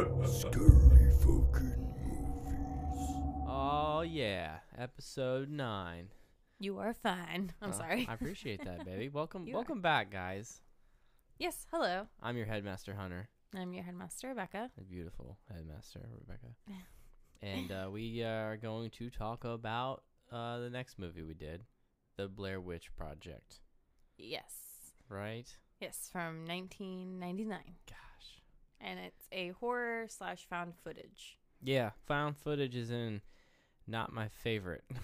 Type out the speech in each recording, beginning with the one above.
Scary fucking movies. Oh yeah, episode nine. You are fine. I'm Uh, sorry. I appreciate that, baby. Welcome, You are. welcome back, guys. yes, hello. I'm your headmaster Hunter, I'm your headmaster, Rebekah. the beautiful headmaster Rebekah, and uh, we are going to talk about uh, the next movie we did, the Blair Witch Project. Yes. Right? Yes, from 1999. Gosh. And it's a horror slash found footage. Yeah, found footage is in not my favorite.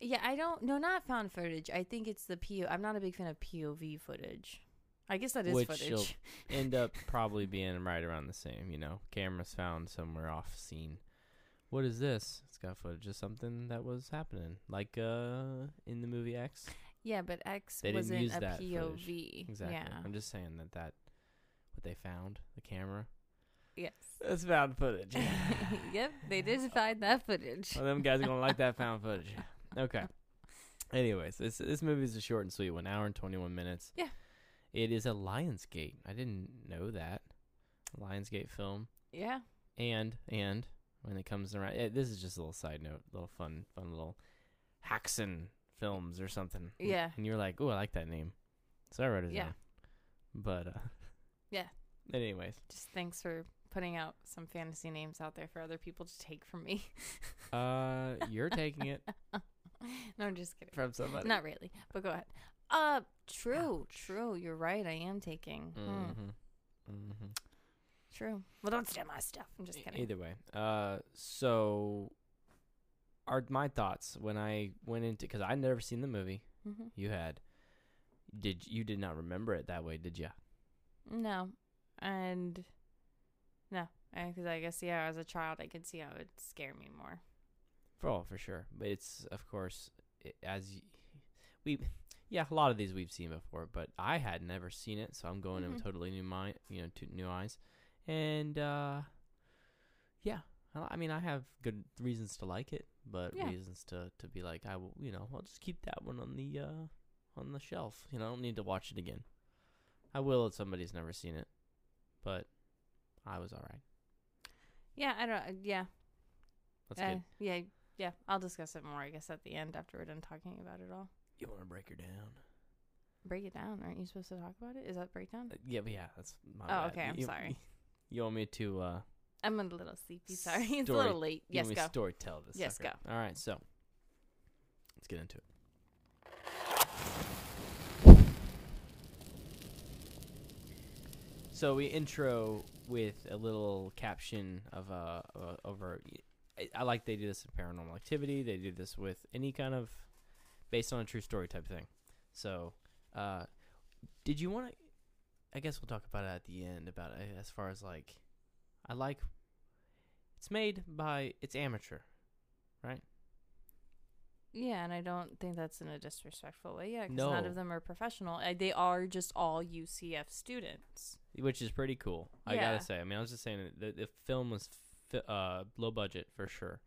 Yeah, I don't, no, not found footage. I think it's the PO. I'm not a big fan of POV footage. I guess that is Which you'll. End up probably being right around the same. You know, cameras found somewhere off scene. What is this? It's got footage of something that was happening, like uh in the movie X. Yeah, but X They wasn't a that footage. POV. Exactly. Yeah. I'm just saying that that they found, the camera. Yes. That's found footage. yep, they did find that footage. well, them guys are gonna like that found footage. Okay. Anyways, this this movie is a short and sweet one, hour and twenty one minutes. Yeah. It is a Lionsgate. I didn't know that. Lionsgate film. Yeah. And and when it comes around, eh, this is just a little side note, little fun, fun little Haxan films or something. Yeah. And you're like, oh, I like that name, so I wrote it Yeah. down. But uh, Yeah. Anyways, Just thanks for putting out some fantasy names out there for other people to take from me. uh, you're taking it no, I'm just kidding. from somebody. Not really, but go ahead. Uh, true, true. You're right. I am taking. Hmm, Mm-hmm. Mm-hmm. true. Well, don't steal my stuff. I'm just kidding. Either way, uh, so are my thoughts when I went into because I'd never seen the movie. hmm You had. Did you did not remember it that way? Did you? No, and no, because I guess yeah, as a child, I could see how it would scare me more. For all for sure, but it's of course i as y- we, yeah, a lot of these we've seen before, but I had never seen it, so I'm going in with Mhm. totally new mind, you know, new eyes, and uh, yeah, I I mean, I have good reasons to like it, but Yeah. reasons to to be like, I will, you know, I'll just keep that one on the uh on the shelf. You know, I don't need to watch it again. I will if somebody's never seen it, but I was all right. Yeah, I don't. uh, Yeah, That's uh, good. yeah, yeah. I'll discuss it more, I guess, at the end after we're done talking about it all. You want to break her down? Break it down. Aren't you supposed to talk about it? Is that breakdown? Uh, yeah, but yeah, that's my Oh, bad. okay, I'm You- sorry. You want me to uh I'm a little sleepy. Sorry, it's a little late. you Yes, want go. to story tell this? Yes, sucker? All right, so let's get into it. So we intro with a little caption of uh, uh over. I, I like they do this in Paranormal Activity. They do this with any kind of based on a true story type thing. So, uh, did you want to? I guess we'll talk about it at the end. About it as far as like, I like. It's made by it's amateur, right? Yeah, and I don't think that's in a disrespectful way. Yeah, because none of them are professional. Uh, they are just all UCF students. which is pretty cool. I Yeah. gotta say. I mean, I was just saying that the, the film was fi- uh, low budget for sure,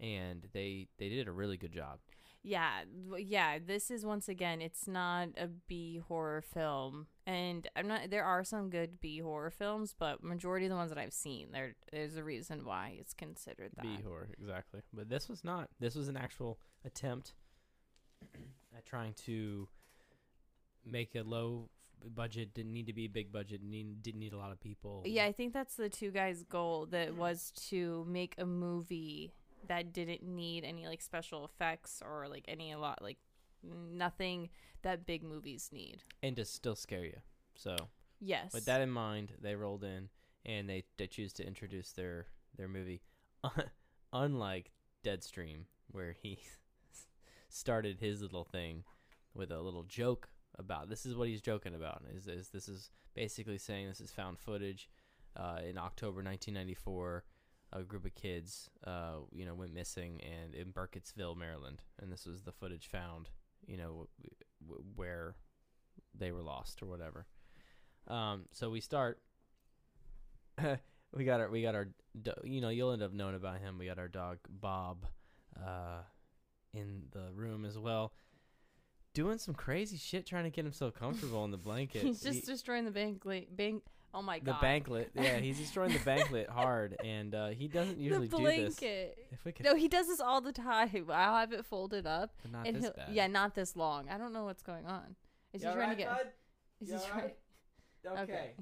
and they they did a really good job. Yeah, yeah. This is once again, it's not a B horror film, and I'm not. There are some good B horror films, but majority of the ones that I've seen, there there's a reason why it's considered that. B horror, exactly. But this was not. This was an actual attempt at trying to make a low budget. Didn't need to be a big budget. Need, didn't need a lot of people. Yeah, I think that's the two guys' goal. That was to make a movie that didn't need any like special effects or like any a lot like nothing that big movies need. and to still scare you. So Yes. with that in mind, they rolled in and they they choose to introduce their their movie, unlike Deadstream, where he started his little thing with a little joke about this is what he's joking about is is this is basically saying this is found footage uh, in October 1994 a group of kids uh, you know went missing and in Burkittsville Maryland. And this was the footage found you know w- w- where they were lost or whatever. Um, so we start we got our we got our do- you know you'll end up knowing about him. We got our dog Bob uh, in the room as well doing some crazy shit trying to get himself comfortable in the blanket. He's just He- destroying the bank bank Oh my god. the god. banquet. Yeah, he's destroying the banklet hard, and uh, he doesn't usually the do this. blanket. If we could, No, he does this all the time. I'll have it folded up, but not and this bad. yeah, not this long. I don't know what's going on. Is he trying to get? Is he trying? Okay.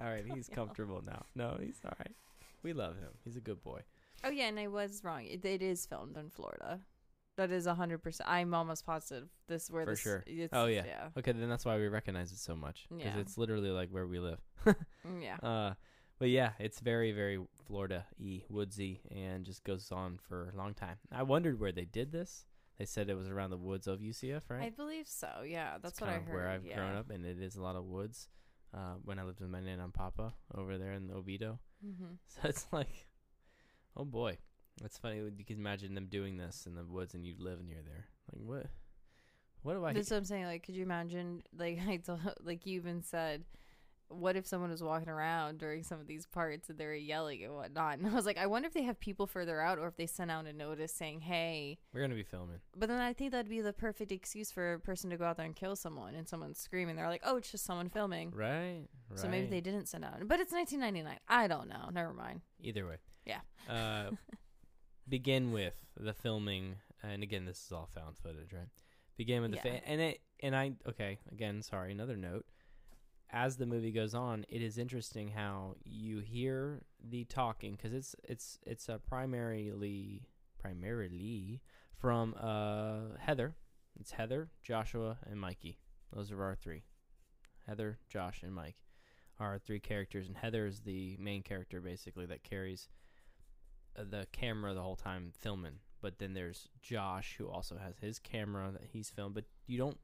all right, he's comfortable now. No, he's all right. We love him. He's a good boy. Oh yeah, and I was wrong. It, it is filmed in Florida. That is a hundred percent. I'm almost positive this where For this. sure. It's, Oh, yeah. yeah, Okay, then that's why we recognize it so much because Yeah. it's literally like where we live. Mm, yeah. Uh, but yeah, it's very, very Florida y, woodsy, and just goes on for a long time. I wondered where they did this. They said it was around the woods of UCF, right? I believe so. Yeah, that's It's what I heard. where I've yeah. grown up, and it is a lot of woods. Uh, when I lived with my nan and papa over there in Oviedo, Mm-hmm. so it's like, oh boy, that's funny. You can imagine them doing this in the woods, and you live near there. Like what? What do I? That's what I'm saying. Like, could you imagine? Like, I told, like you even said, what if someone was walking around during some of these parts and they were yelling and whatnot? And I was like, I wonder if they have people further out or if they sent out a notice saying, "Hey." We're gonna be filming. But then I think that'd be the perfect excuse for a person to go out there and kill someone, and someone's screaming. They're like, "Oh, it's just someone filming." Right. Right. So maybe they didn't send out. But it's 1999. I don't know. Never mind. Either way. Yeah. Uh, begin with the filming, and again, this is all found footage, right? Begin with the Yeah. fa- and it and I okay again. Sorry, another note. As the movie goes on, it is interesting how you hear the talking because it's it's it's a primarily primarily from uh Heather. It's Heather, Joshua, and Mikey. Those are our three. Heather, Josh, and Mike are our three characters, and Heather is the main character basically that carries the camera the whole time filming. But then there's Josh who also has his camera that he's filmed, but you don't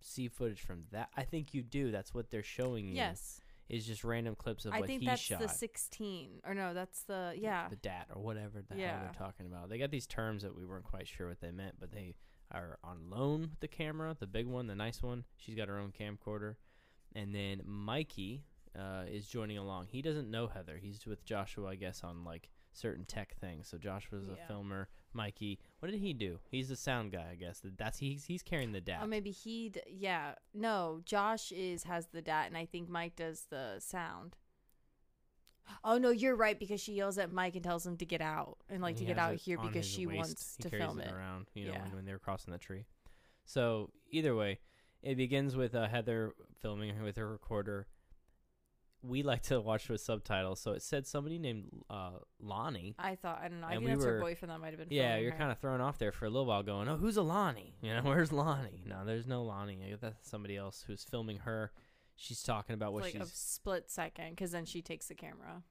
see footage from that. I think you do. That's what they're showing you. Yes. is just random clips of I what think he that's shot. the 16. Or no, that's the yeah. the DAT or whatever the hell they're talking about. They got these terms that we weren't quite sure what they meant, but they are on loan with the camera, the big one, the nice one. She's got her own camcorder, and then Mikey uh, is joining along. He doesn't know Heather. He's with Joshua, I guess, on like certain tech things. So Joshua's Yeah. a filmer. Mikey, what did he do? He's the sound guy, I guess. That's he's he's carrying the DAT. Oh, maybe he. Yeah. No, Josh is has the dat, and I think Mike does the sound. Oh no, you're right because she yells at Mike and tells him to get out and like And to get out here because she waist. wants He to film it. around, you know, Yeah. when, when they're crossing the tree. So either way, it begins with uh, Heather filming with her recorder. We like to watch with subtitles, so it said somebody named uh, Lonnie. I thought I don't know. I think we that's were- her boyfriend that might have been. Yeah, you're kind of thrown off there for a little while, going, "Oh, who's a Lonnie? You know, where's Lonnie? No, there's no Lonnie. That's somebody else who's filming her. She's talking about what she's like she's a split second because then she takes the camera.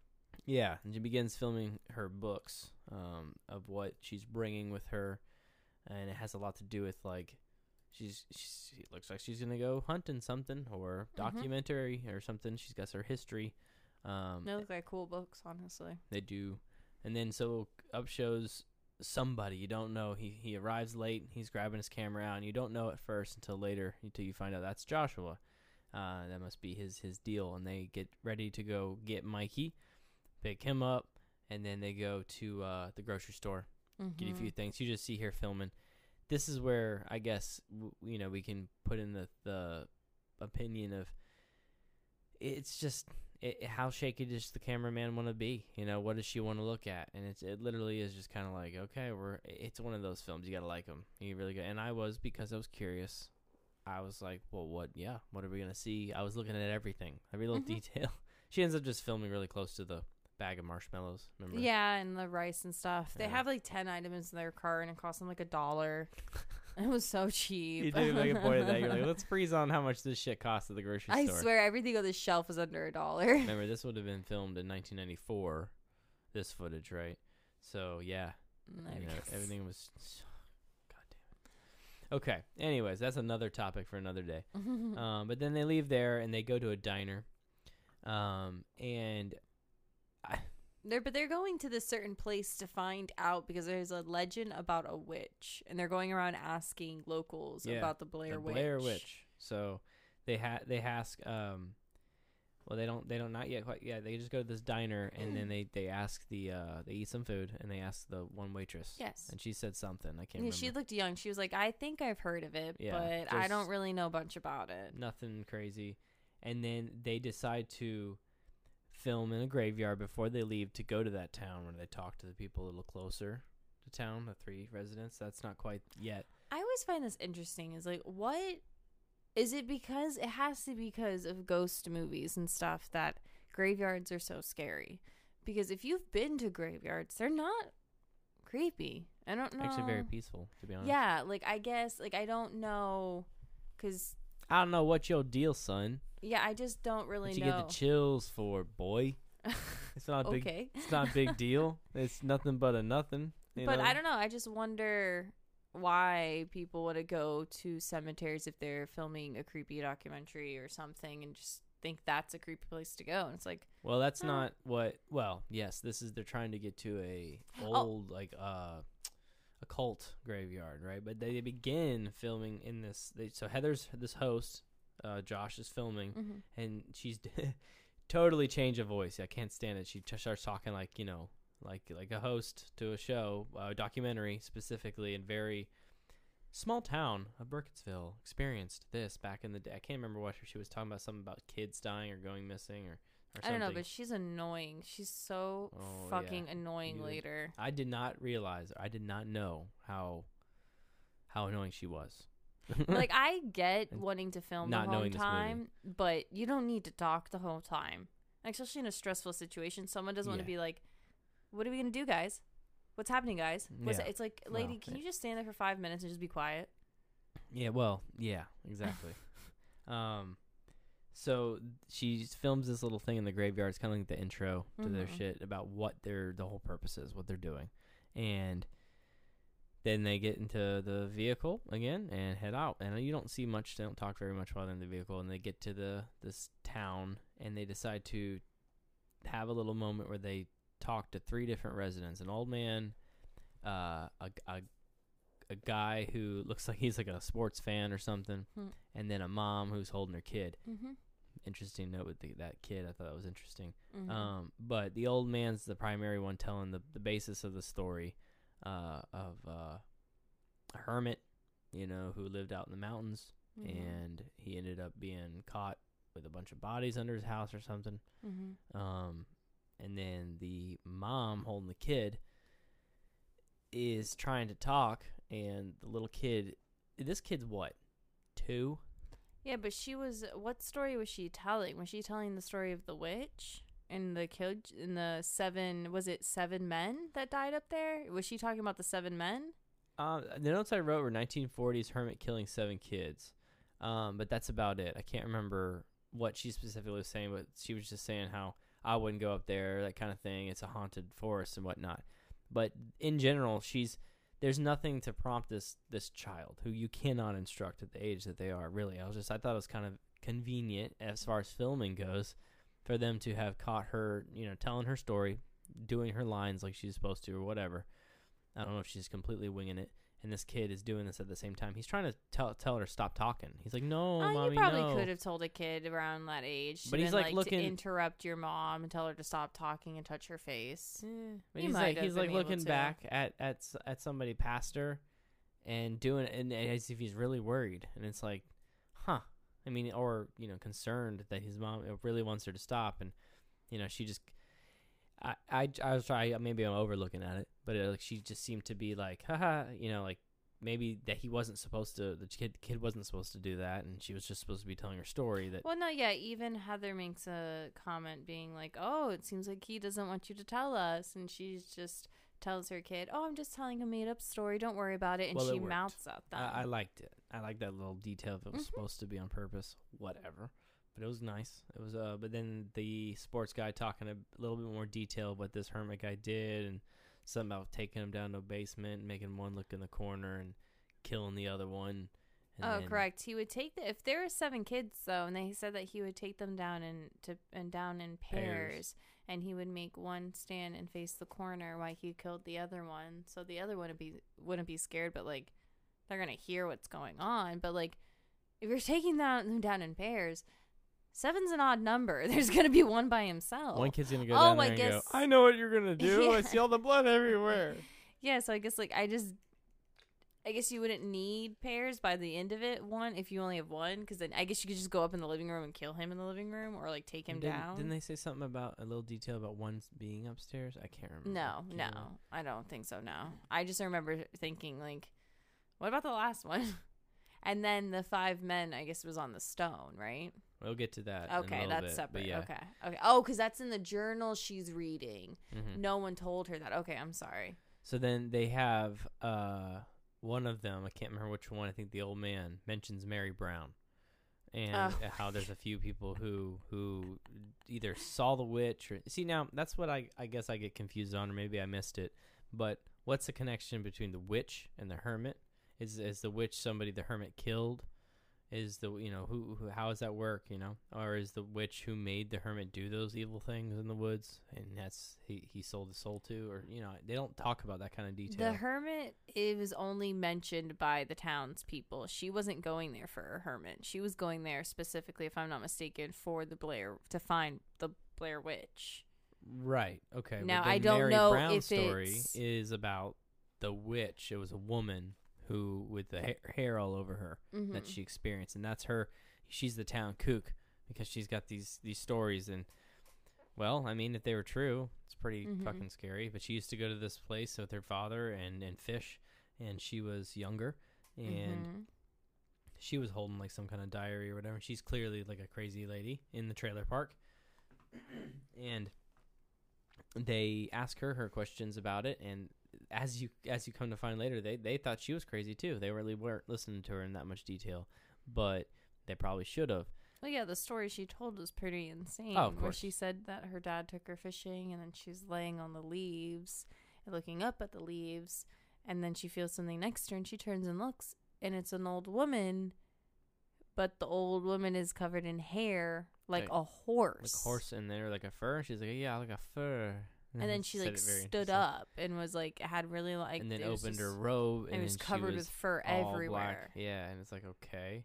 Yeah, and she begins filming her books um, of what she's bringing with her, and it has a lot to do with like she's, it looks like she's gonna go hunting something or Mhm. documentary or something. She's got her history. Um, They look like cool books, honestly. they do, and then so up shows somebody you don't know. He he arrives late. He's grabbing his camera out, and you don't know at first until later until you find out that's Joshua. Uh, that must be his his deal, and they get ready to go get Mikey, pick him up, and then they go to uh, the grocery store get a few things. You just see here filming. This is where I guess w- you know we can put in the the opinion of it's just it, how shaky does the cameraman want to be? You know, what does she want to look at? And it's it literally is just kind of like okay, we're it's one of those films you gotta like them. You really go, and I was because I was curious. I was like, well, what? Yeah, what are we gonna see? I was looking at everything, every little Mhm. detail. She ends up just filming really close to the bag of marshmallows. Remember? Yeah, and the rice and stuff. They Yeah. have like ten items in their car, and it cost them like a dollar. it was so cheap. You do make a point of that. You're like, let's freeze on how much this shit costs at the grocery store. I store. swear, everything on the shelf was under a dollar. Remember, this would have been filmed in 1994. This footage, right? So yeah, you know, everything was. God damn it. Okay. Anyways, that's another topic for another day. Um, but then they leave there and they go to a diner. Um, and They're but they're going to this certain place to find out because there's a legend about a witch, and they're going around asking locals Yeah, about the Blair the Witch. Blair Witch. So they ha- they ask um well they don't they don't not yet quite yeah they just go to this diner and then they they ask the uh they eat some food and they ask the one waitress Yes. and she said something I can't Yeah, remember she looked young. She was like, "I think I've heard of it, Yeah, but I don't really know a bunch about it." nothing crazy and then they decide to film in a graveyard before they leave to go to that town where they talk to the people a little closer to town, the three residents. That's not quite yet. I always find this interesting. Is like, what is it because it has to be because of ghost movies and stuff that graveyards are so scary? Because if you've been to graveyards, they're not creepy. I don't know. Actually, very peaceful to be honest. Yeah, like I guess, like I don't know, because I don't know what your deal, son. yeah, I just don't really What you know. get the chills for, boy? It's not a big. okay, It's not a big deal. It's nothing but a nothing. you but know? I don't know. I just wonder why people would go to cemeteries if they're filming a creepy documentary or something, and just think that's a creepy place to go. And it's like, Well, that's Oh. not what. Well, yes, this is. They're trying to get to a Oh. old like uh, a cult graveyard, right? But they they begin filming in this. They, so Heather's this host. Uh, Josh is filming, mhm. and she's totally change her voice. I can't stand it. She t- starts talking like you know, like like a host to a show, a documentary specifically, and very small town of Burkittsville experienced this back in the day. I can't remember what she was talking about. Something about kids dying or going missing or. I don't know, but she's annoying. She's so Oh, fucking yeah. annoying You later. I did not realize. I did not know how how annoying she was. like I get wanting to film not the whole knowing this movie. time, but you don't need to talk the whole time. Especially in a stressful situation, someone doesn't want Yeah. to be like, "What are we gonna do, guys? What's happening, guys?" What's Yeah. It's like, Well, lady, can yeah. you just stand there for five minutes and just be quiet? Yeah, well, yeah, exactly. um, so she films this little thing in the graveyard. It's kind of like the intro to their Mhm. shit about what their the whole purpose is, what they're doing, and then they get into the vehicle again and head out. And you don't see much. They don't talk very much while they're in the vehicle. And they get to the this town, and they decide to have a little moment where they talk to three different residents: an old man, uh, a, a a guy who looks like he's like a sports fan or something, Hmm. and then a mom who's holding her kid. Mm-hmm. Interesting note with the, that kid. I thought that was interesting. mm-hmm. Um, but the old man's the primary one telling the the basis of the story, uh, of uh, a hermit, you know, who lived out in the mountains, Mm-hmm. and he ended up being caught with a bunch of bodies under his house or something. mm-hmm. Um, and then the mom holding the kid is trying to talk, and the little kid, this kid's what, two? Yeah, but she was. What story was she telling? Was she telling the story of the witch and the kid in the seven? Was it seven men that died up there? Was she talking about the seven men? Uh, the notes I wrote were 1940s hermit killing seven kids, um, but that's about it. I can't remember what she specifically was saying, but she was just saying how I wouldn't go up there, that kind of thing. It's a haunted forest and whatnot. But in general, she's there's nothing to prompt this this child who you cannot instruct at the age that they are. Really, I was just I thought it was kind of convenient as far as filming goes for them to have caught her, you know, telling her story, doing her lines like she's supposed to or whatever. I don't know if she's completely winging it. And this kid is doing this at the same time. He's trying to tell tell her to stop talking. He's like, "No, Uh, mommy, you probably no." could have told a kid around that age. But he's, been, like, looking- to interrupt your mom and tell her to stop talking and touch her face. Eh, but He he's like he's like looking back at at at somebody past her, and doing it, and as if he's really worried. And it's like, huh? I mean, or you know, concerned that his mom really wants her to stop, and you know, she just. I, I, I was trying maybe I'm overlooking at it, but it, like she just seemed to be like, haha, you know, like maybe that he wasn't supposed to, the kid kid wasn't supposed to do that, and she was just supposed to be telling her story. That Well, no, yeah. Even Heather makes a comment being like, "Oh, it seems like he doesn't want you to tell us," and she's just tells her kid, "Oh, I'm just telling a made up story. Don't worry about it." And Well, she worked. mouths at that. I, I liked it. I liked that little detail. If it was Mhm. supposed to be on purpose, whatever. But it was nice. It was. Uh, but then the sports guy talking a little bit more detail what this hermit guy did, and something about taking him down to a basement, and making one look in the corner, and killing the other one. And oh, then- correct. He would take the if there were seven kids though, and they said that he would take them down in to and down in pairs, Pairs. and he would make one stand and face the corner while he killed the other one, so the other one would be wouldn't be scared, but like they're gonna hear what's going on. But like if you're taking them down in pairs, seven's an odd number. There's gonna be one by himself. One kid's gonna go Oh, down there I and guess- go. I know what you're gonna do. I see all the blood everywhere. yeah, so I guess like I just I guess you wouldn't need pairs by the end of it. One, if you only have one, because then I guess you could just go up in the living room and kill him in the living room, or like take him didn't, down. Didn't they say something about a little detail about one being upstairs? I can't remember. No, Can't no, remember. I don't think so. No, I just remember thinking like, what about the last one? and then the five men, I guess, was on the stone, right? We'll get to that. in a Okay, that's bit, separate. Yeah. Okay, okay. Oh, because that's in the journal she's reading. Mhm. No one told her that. Okay, I'm sorry. So then they have uh one of them. I can't remember which one. I think the old man mentions Mary Brown, and Oh. how there's a few people who who either saw the witch or see now that's what I I guess I get confused on, or maybe I missed it. But what's the connection between the witch and the hermit? Is is the witch somebody the hermit killed? Is the you know who, who how does that work you know or is the witch who made the hermit do those evil things in the woods and that's he he sold his soul to or you know they don't talk about that kind of detail. The hermit it was only mentioned by the townspeople. She wasn't going there for a hermit. She was going there specifically, if I'm not mistaken, for the Blair to find the Blair Witch. Right. Okay. Now, I don't Mary know Brown if story it's- is about the witch. It was a woman who, with the ha- hair all over her, Mhm. that she experienced, and that's her. She's the town kook because she's got these these stories, and well, I mean, if they were true, it's pretty Mhm. fucking scary. But she used to go to this place with her father and and fish, and she was younger, and Mhm. she was holding like some kind of diary or whatever. She's clearly like a crazy lady in the trailer park. and they ask her her questions about it and as you as you come to find later they they thought she was crazy too. They really weren't listening to her in that much detail, but they probably should have. Well, yeah, the story she told was pretty insane. Oh, of Where course. she said that her dad took her fishing, and then she's laying on the leaves and looking up at the leaves, and then she feels something next to her, and she turns and looks, and it's an old woman, but the old woman is covered in hair like Like- a horse. Like a horse in there, like a fur. She's like, yeah, like a fur. And then she like stood up and was like had really like and then opened her robe, and it was covered was with fur all black. everywhere. Yeah, and it's like okay.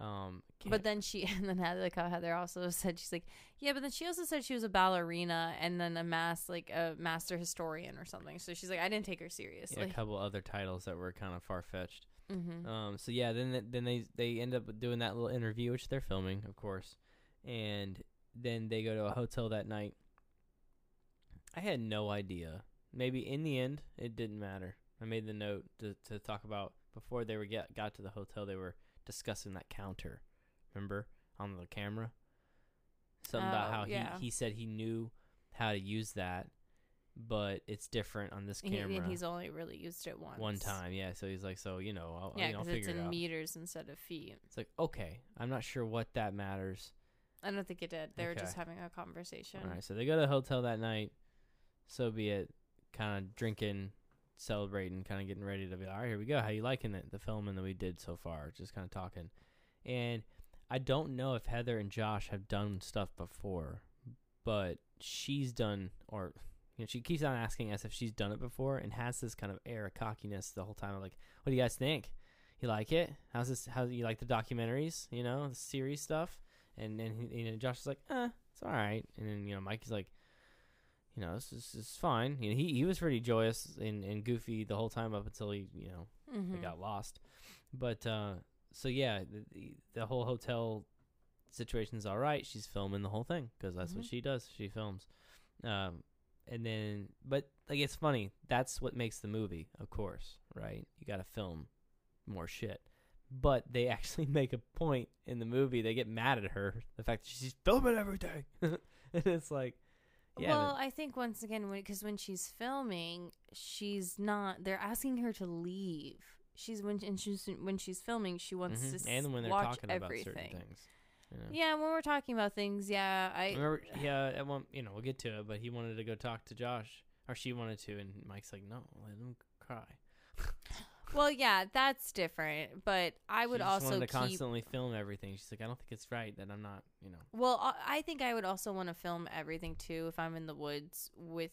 Um, But then she and then Heather, like how Heather also said she's like yeah, but then she also said she was a ballerina and then a mass like a master historian or something. So she's like I didn't take her yeah, seriously. a couple other titles that were kind of far fetched. mm-hmm. Um, so yeah, then th- then they they end up doing that little interview, which they're filming, of course, and then they go to a hotel that night. I had no idea. Maybe in the end, it didn't matter. I made the note to to talk about before they were get got to the hotel. They were discussing that counter. Remember on the camera, something about Oh, how yeah. he he said he knew how to use that, but it's different on this camera. and he's only really used it once. one time, yeah. So he's like, so you know, I'll, Yeah, you know, I'll it's it in meters instead of feet. It's like, okay, I'm not sure what that matters. I don't think it did. They were just having a conversation. All right, so they go to the hotel that night. So be it. Kind of drinking, celebrating, kind of getting ready to be all right. Here we go. How you liking it? The filming that we did so far, just kind of talking. And I don't know if Heather and Josh have done stuff before, but she's done, or you know, she keeps on asking us if she's done it before, and has this kind of air of cockiness the whole time. Like, what do you guys think? You like it? How's this? How do you like the documentaries? You know, the series stuff. And then you know, Josh is like, "Uh, it's all right." And then you know, Mike is like, "You know, this is, this is fine." You know, he he was pretty joyous and, and goofy the whole time up until he you know Mm-hmm. got lost. But uh, so yeah, the, the whole hotel situation's all right. She's filming the whole thing because that's what Mhm. she does. She films. Um, and then, but like it's funny. That's what makes the movie, of course, right? You got to film more shit. But they actually make a point in the movie. They get mad at her the fact that she's filming everything, and it's like, yeah, well, I think once again, because when she's filming, she's not. They're asking her to leave. She's when and she's when she's filming, she wants mhm. to and when they're watch talking everything. about certain things. You know? Yeah, when we're talking about things, yeah, I Remember, yeah, at one, you know, we'll get to it, but he wanted to go talk to Josh, or she wanted to, and Mike's like, no, let him cry. well, yeah, that's different. But I would she just also wanted to keep. constantly film everything. She's like, I don't think it's right that I'm not, you know. Well, I- I think I would also want to film everything too if I'm in the woods with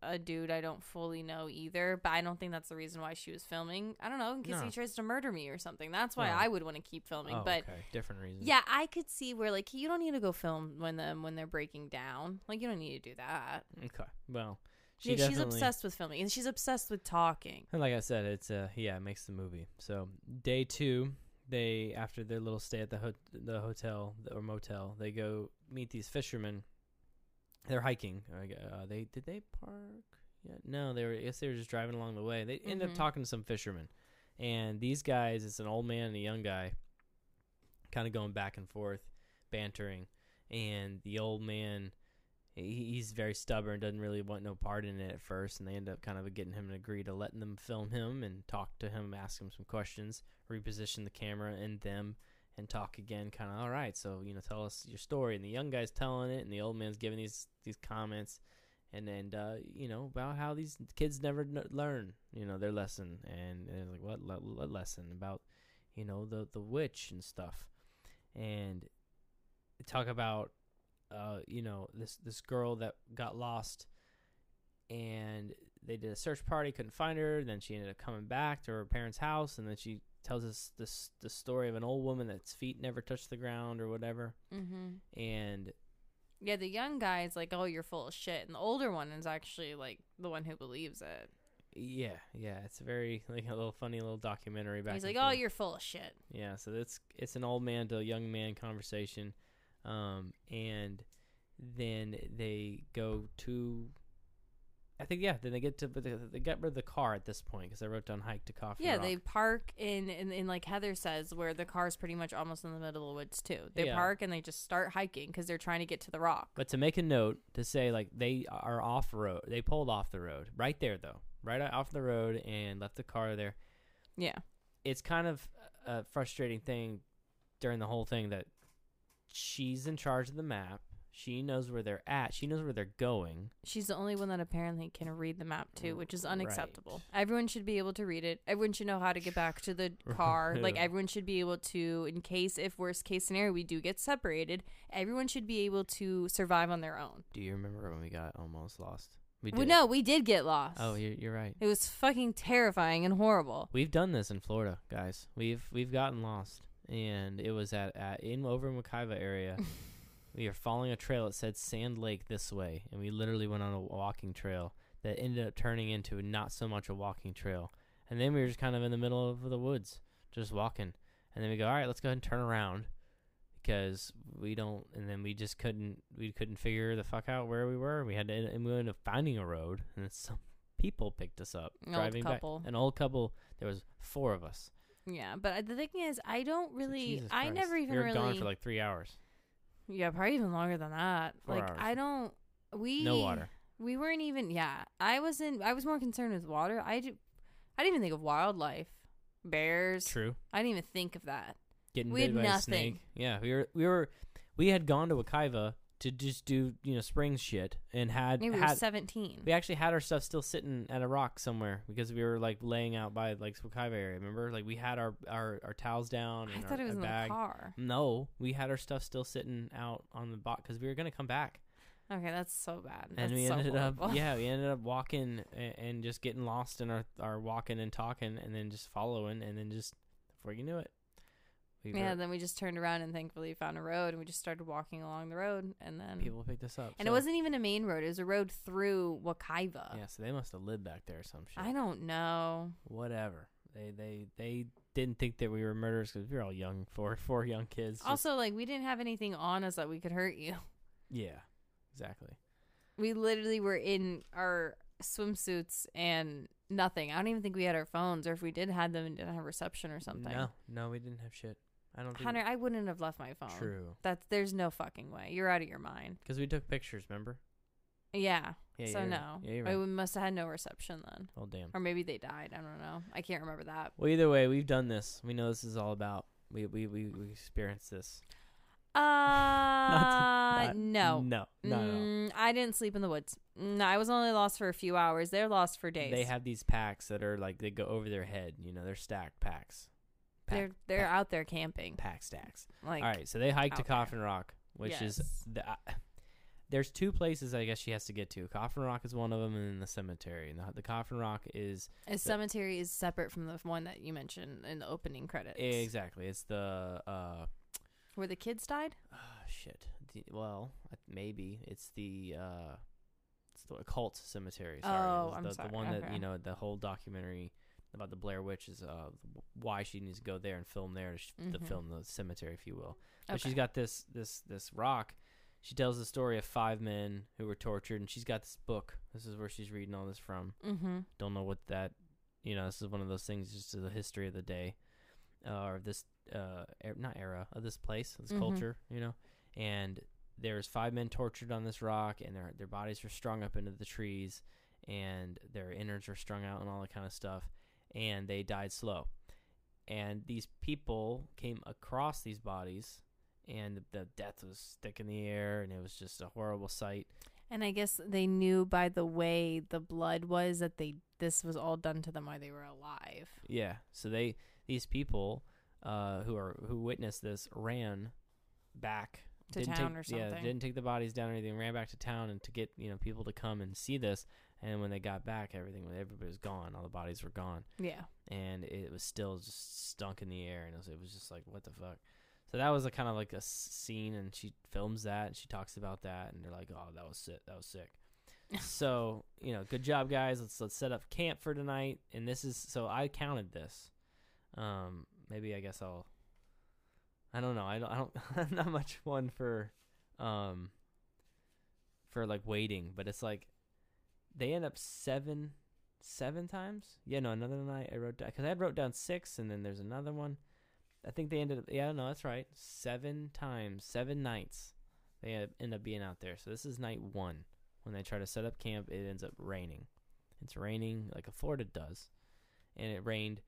a dude I don't fully know either. But I don't think that's the reason why she was filming. I don't know, in case No. he tries to murder me or something. That's why Oh. I would want to keep filming. Oh, but okay, different reasons. yeah, I could see where like you don't need to go film when them when they're breaking down. Like you don't need to do that. Okay. Well, she yeah, she's obsessed with filming and she's obsessed with talking. And like I said, it's uh yeah, it makes the movie. So day two, they after their little stay at the ho- the hotel or motel, they go meet these fishermen. They're hiking. Uh, they did they park? Yeah, no, they were. I guess they were just driving along the way. They end up Mhm. talking to some fishermen, and these guys, it's an old man and a young guy, kind of going back and forth, bantering, and the old man he's very stubborn, doesn't really want no part in it at first, and they end up kind of getting him to agree to letting them film him and talk to him, ask him some questions, reposition the camera and them, and talk again. Kind of all right, so you know, tell us your story. And the young guy's telling it, and the old man's giving these these comments, and then uh, you know about how these kids never learn, you know, their lesson, and, and like what, le- what lesson about, you know, the the witch and stuff, and talk about uh, you know, this this girl that got lost, and they did a search party, couldn't find her. Then she ended up coming back to her parents' house, and then she tells us this the story of an old woman that's feet never touched the ground or whatever. Mm-hmm. And Yeah, the young guy is like, "Oh, you're full of shit," and the older one is actually like the one who believes it. yeah, yeah, it's very like a little funny little documentary. Back He's like, "Oh, you're full of shit." Yeah, so it's it's an old man to a young man conversation, um, and then they go to. I think yeah. Then they get to but they, they get rid of the car at this point because I wrote down hike to Coffin. Yeah, Rock. they park in, in in like Heather says, where the car's pretty much almost in the middle of the woods too. They Yeah. park and they just start hiking because they're trying to get to the rock. But to make a note to say like they are off road, they pulled off the road right there though, right off the road and left the car there. Yeah, It's kind of a frustrating thing during the whole thing that she's in charge of the map. She knows where they're at. She knows where they're going. she's the only one that apparently can read the map too, which is Right. unacceptable. Everyone should be able to read it. Everyone should know how to get back to the car. like everyone should be able to, in case if worst case scenario we do get separated, everyone should be able to survive on their own. Do you remember when we got almost lost? We Well, no, we did get lost. Oh, you're, you're right. It was fucking terrifying and horrible. We've done this in Florida, guys. We've we've gotten lost, and it was at, at in over in area. we were following a trail that said Sand Lake this way, and we literally went on a walking trail that ended up turning into not so much a walking trail. And then we were just kind of in the middle of the woods, just walking. And then we go, all right, let's go ahead and turn around because we don't. And then we just couldn't we couldn't figure the fuck out where we were. We had to and we ended up finding a road, and some people picked us up An old driving couple. back. An old couple. There was four of us. Yeah, but uh, the thing is, I don't really. Jesus I Christ. never even we were really. gone for like three hours. yeah, probably even longer than that. Four like hours. I don't. We No water. We weren't even. Yeah, I wasn't. I was more concerned with water. I do, I didn't even think of wildlife, bears. True. I didn't even think of that. Getting We bit had by a snake. Yeah, we were we were we had gone to Wekiva to just do you know spring shit and had Maybe we were had seventeen. we actually had our stuff still sitting at a rock somewhere because we were like laying out by like Wekiva area. Remember, like we had our our, our towels down. I And thought our, it was our in bag. the car. No, we had our stuff still sitting out on the box because we were gonna come back, Okay, that's so bad. and That's we so ended horrible. up yeah we ended up walking and, and just getting lost in our our walking and talking and then just following and then just before you knew it, we Yeah, were, then we just turned around and thankfully found a road and we just started walking along the road and then people picked us up. and so- it wasn't even a main road, it was a road through Wekiva. Yeah, so they must have lived back there or some shit. I don't know. Whatever. They they they didn't think that we were murderers because we were all young, four four young kids. just- Also, like we didn't have anything on us that we could hurt you. yeah, exactly. We literally were in our swimsuits and nothing. I don't even think we had our phones, or if we did have them, and didn't have reception or something. No, no, we didn't have shit. I don't think. Hunter, I wouldn't have left my phone. True, That's there's no fucking way. You're out of your mind. because we took pictures. Remember? Yeah. Yeah. so you're no. Yeah, right. we must have had no reception then, Oh damn. or maybe they died. I don't know. I can't remember that. Well, either way, we've done this. We know this is all about. We we we, we experienced this. Uh, not- no. No. No. no. Mm, I didn't sleep in the woods. No, I was only lost for a few hours. They're lost for days. They have these packs that are like they go over their head. You know, they're stacked packs. Pack, they're they're pack, out there camping. pack stacks. Like All right, so they hike to out there. Coffin Rock, which is the. Uh, there's two places I guess she has to get to. Coffin Rock is one of them, and then the cemetery. And the, the Coffin Rock is a cemetery is separate from the one that you mentioned in the opening credits. exactly. It's the uh, Where the kids died? ah, shit. The, well, maybe it's the uh, it's the occult cemetery. Sorry, Oh, I'm the, sorry, the one that you know the whole documentary about the Blair Witch is uh why she needs to go there and film there to, Mhm. film the cemetery, if you will. But Okay. she's got this this this rock. She tells the story of five men who were tortured, and she's got this book. This is where she's reading all this from. Mm-hmm. Don't know what that, you know. This is one of those things, just the history of the day, uh, or this, uh, er, not era of this place, this Mhm. culture, you know. And there's five men tortured on this rock, and their their bodies were strung up into the trees, and their innards are strung out, and all that kind of stuff, and they died slow. And these people came across these bodies, and the death was thick in the air, and it was just a horrible sight. And I guess they knew by the way the blood was that they this was all done to them while they were alive. Yeah. So they these people uh, who are who witnessed this ran back To town take, or something. Yeah, didn't take the bodies down or anything. Ran back to town and to get you know people to come and see this. And when they got back, everything everybody was gone. All the bodies were gone, Yeah. and it was still just stunk in the air. And it was, it was just like what the fuck. So that was a kind of like a scene, and she films that and she talks about that, and they're like, "Oh, that was sick. That was sick." so you know, good job, guys. Let's let's set up camp for tonight. And this is so I counted this. Um, maybe I guess I'll. I don't know. I don't. I don't. I'm not much one for, um. For like waiting, but it's like, they end up seven, seven times. Yeah, no, another night I wrote down because I wrote down six, and then there's another one. I think they ended up. Yeah, no, that's right. Seven times, seven nights. They end- up being out there. So this is night one when they try to set up camp. It ends up raining. It's raining like a Florida does, and it rained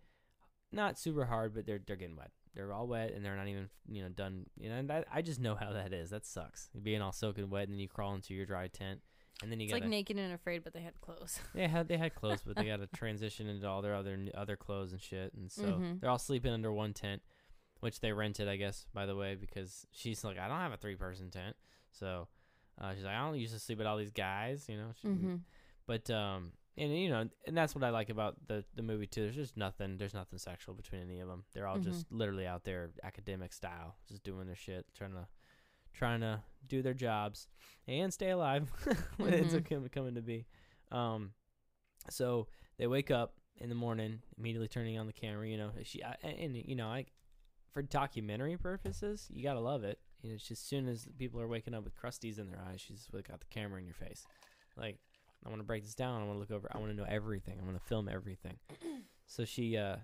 not super hard, but they're they're getting wet. They're all wet, and they're not even you know done. You know, and that, I just know how that is. That sucks. Being all soaking wet, and then you crawl into your dry tent, and then you It's got like naked and afraid, but they had clothes. they had they had clothes, but they got to transition into all their other other clothes and shit, and so Mhm. they're all sleeping under one tent, which they rented, I guess, by the way, because she's like, I don't have a three person tent, so uh, she's like, I don't used to sleep with all these guys, you know. She, mm-hmm. But um, and you know, and that's what I like about the the movie too. There's just nothing. There's nothing sexual between any of them. They're all Mhm. just literally out there, academic style, just doing their shit, trying to trying to do their jobs and stay alive when it ends up com- coming to be. Um, so they wake up in the morning, immediately turning on the camera. You know, she I, and, and you know, I for documentary purposes, you gotta love it. You know, it's just as soon as people are waking up with crusties in their eyes, she's got the camera in your face. Like, I want to break this down. I want to look over. I want to know everything. I want to film everything. So she, uh,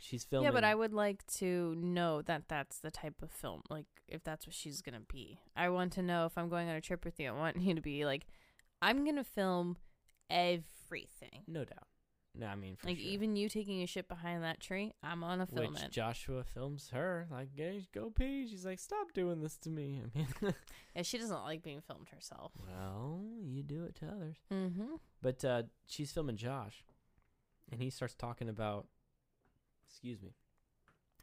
she's filming. Yeah, but I would like to know that that's the type of film. Like, if that's what she's gonna be, I want to know if I'm going on a trip with you. I want you to be like, I'm gonna film everything. no doubt. No, I mean, for like sure. even you taking a shit behind that tree, I'm on a film which it. Joshua films her like, "Hey, go pee." She's like, "Stop doing this to me." I mean, yeah, she doesn't like being filmed herself. well, you do it to others. Mm-hmm. But uh, she's filming Josh, and he starts talking about. Excuse me.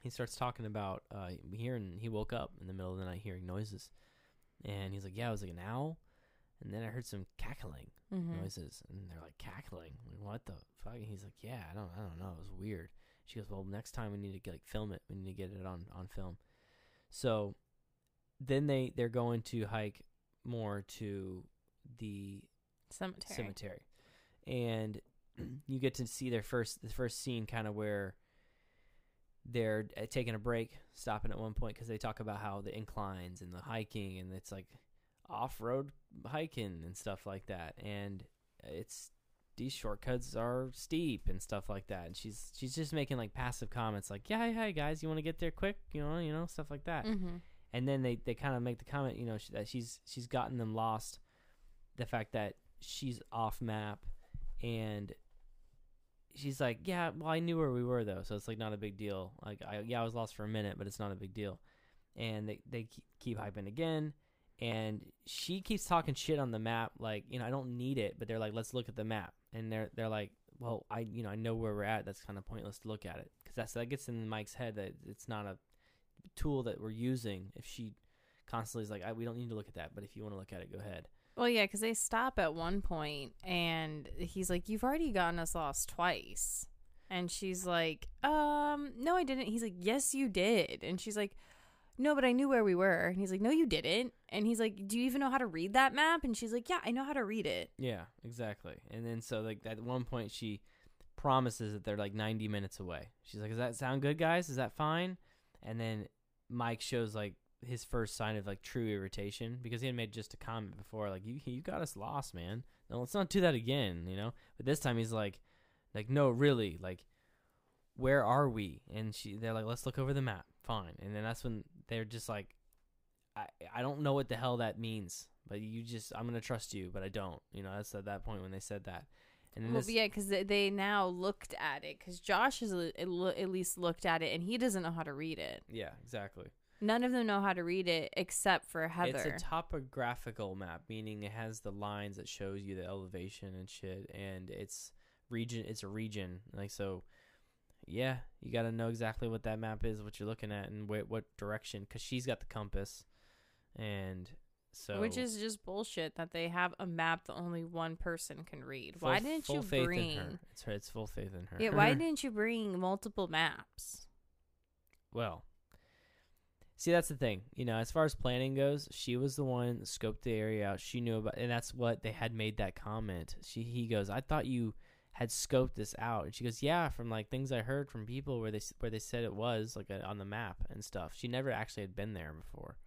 He starts talking about uh, hearing. He woke up in the middle of the night hearing noises, and he's like, "Yeah, it was like an owl." And then I heard some cackling Mm-hmm. noises, and they're like cackling. Like, what the fuck? And he's like, "Yeah, I don't, I don't know. It was weird." She goes, "Well, next time we need to get like film it. We need to get it on on film." So, then they they're going to hike more to the Cemetery. cemetery, and you get to see their first the first scene, kind of where they're uh, taking a break, stopping at one point because they talk about how the inclines and the hiking, and it's like off road hiking and stuff like that, and it's these shortcuts are steep and stuff like that. And she's she's just making like passive comments like, "Yeah, hey guys, you want to get there quick?" You know, you know, stuff like that Mm-hmm. and then they, they kind of make the comment, you know, sh- that she's she's gotten them lost. The fact that she's off map, and she's like, yeah, well, I knew where we were though, so it's like not a big deal. Like, I yeah, I was lost for a minute, but it's not a big deal. And they they keep, hyping again, and she keeps talking shit on the map, like you know, I don't need it, but they're like, let's look at the map, and they're they're like, well, I you know, I know where we're at. That's kind of pointless to look at it because that's that gets in Mike's head that it's not a tool that we're using if she constantly is like we don't need to look at that but if you want to look at it go ahead Well, yeah, because they stop at one point, and he's like, "You've already gotten us lost twice," and she's like, "Um, no, I didn't." He's like, "Yes, you did," and she's like, no, but I knew where we were. And he's like, no, you didn't. And he's like, do you even know how to read that map? And she's like, yeah, I know how to read it. Yeah, exactly. And then so like at one point she promises that they're like 90 minutes away. She's like, "Does that sound good, guys? Is that fine?" And then Mike shows like his first sign of like true irritation because he had made just a comment before like you you got us lost, man. No, let's not do that again, you know? But this time he's like like no, really, like where are we? And she they're like, "Let's look over the map." Fine. And then that's when they're just like I I don't know what the hell that means, but you just I'm going to trust you, but I don't. You know, that's at that point when they said that. And then Well, this, yeah, because they, now looked at it. Because Josh has lo- at least looked at it, and he doesn't know how to read it. yeah, exactly. None of them know how to read it except for Heather. It's a topographical map, meaning it has the lines that shows you the elevation and shit, and it's region. It's a region, like so. Yeah, you got to know exactly what that map is, what you're looking at, and wh- what direction. Because she's got the compass, and so Which is just bullshit that they have a map that only one person can read. full- why didn't you bring? In her. It's her. It's full faith in her. Yeah, why didn't you bring multiple maps? Well, see, that's the thing. You know, as far as planning goes, she was the one that scoped the area out. She knew about, and that's what they had made that comment. She, he goes, I thought you had scoped this out, and she goes, Yeah, from like things I heard from people where they where they said it was like a, on the map and stuff. She never actually had been there before,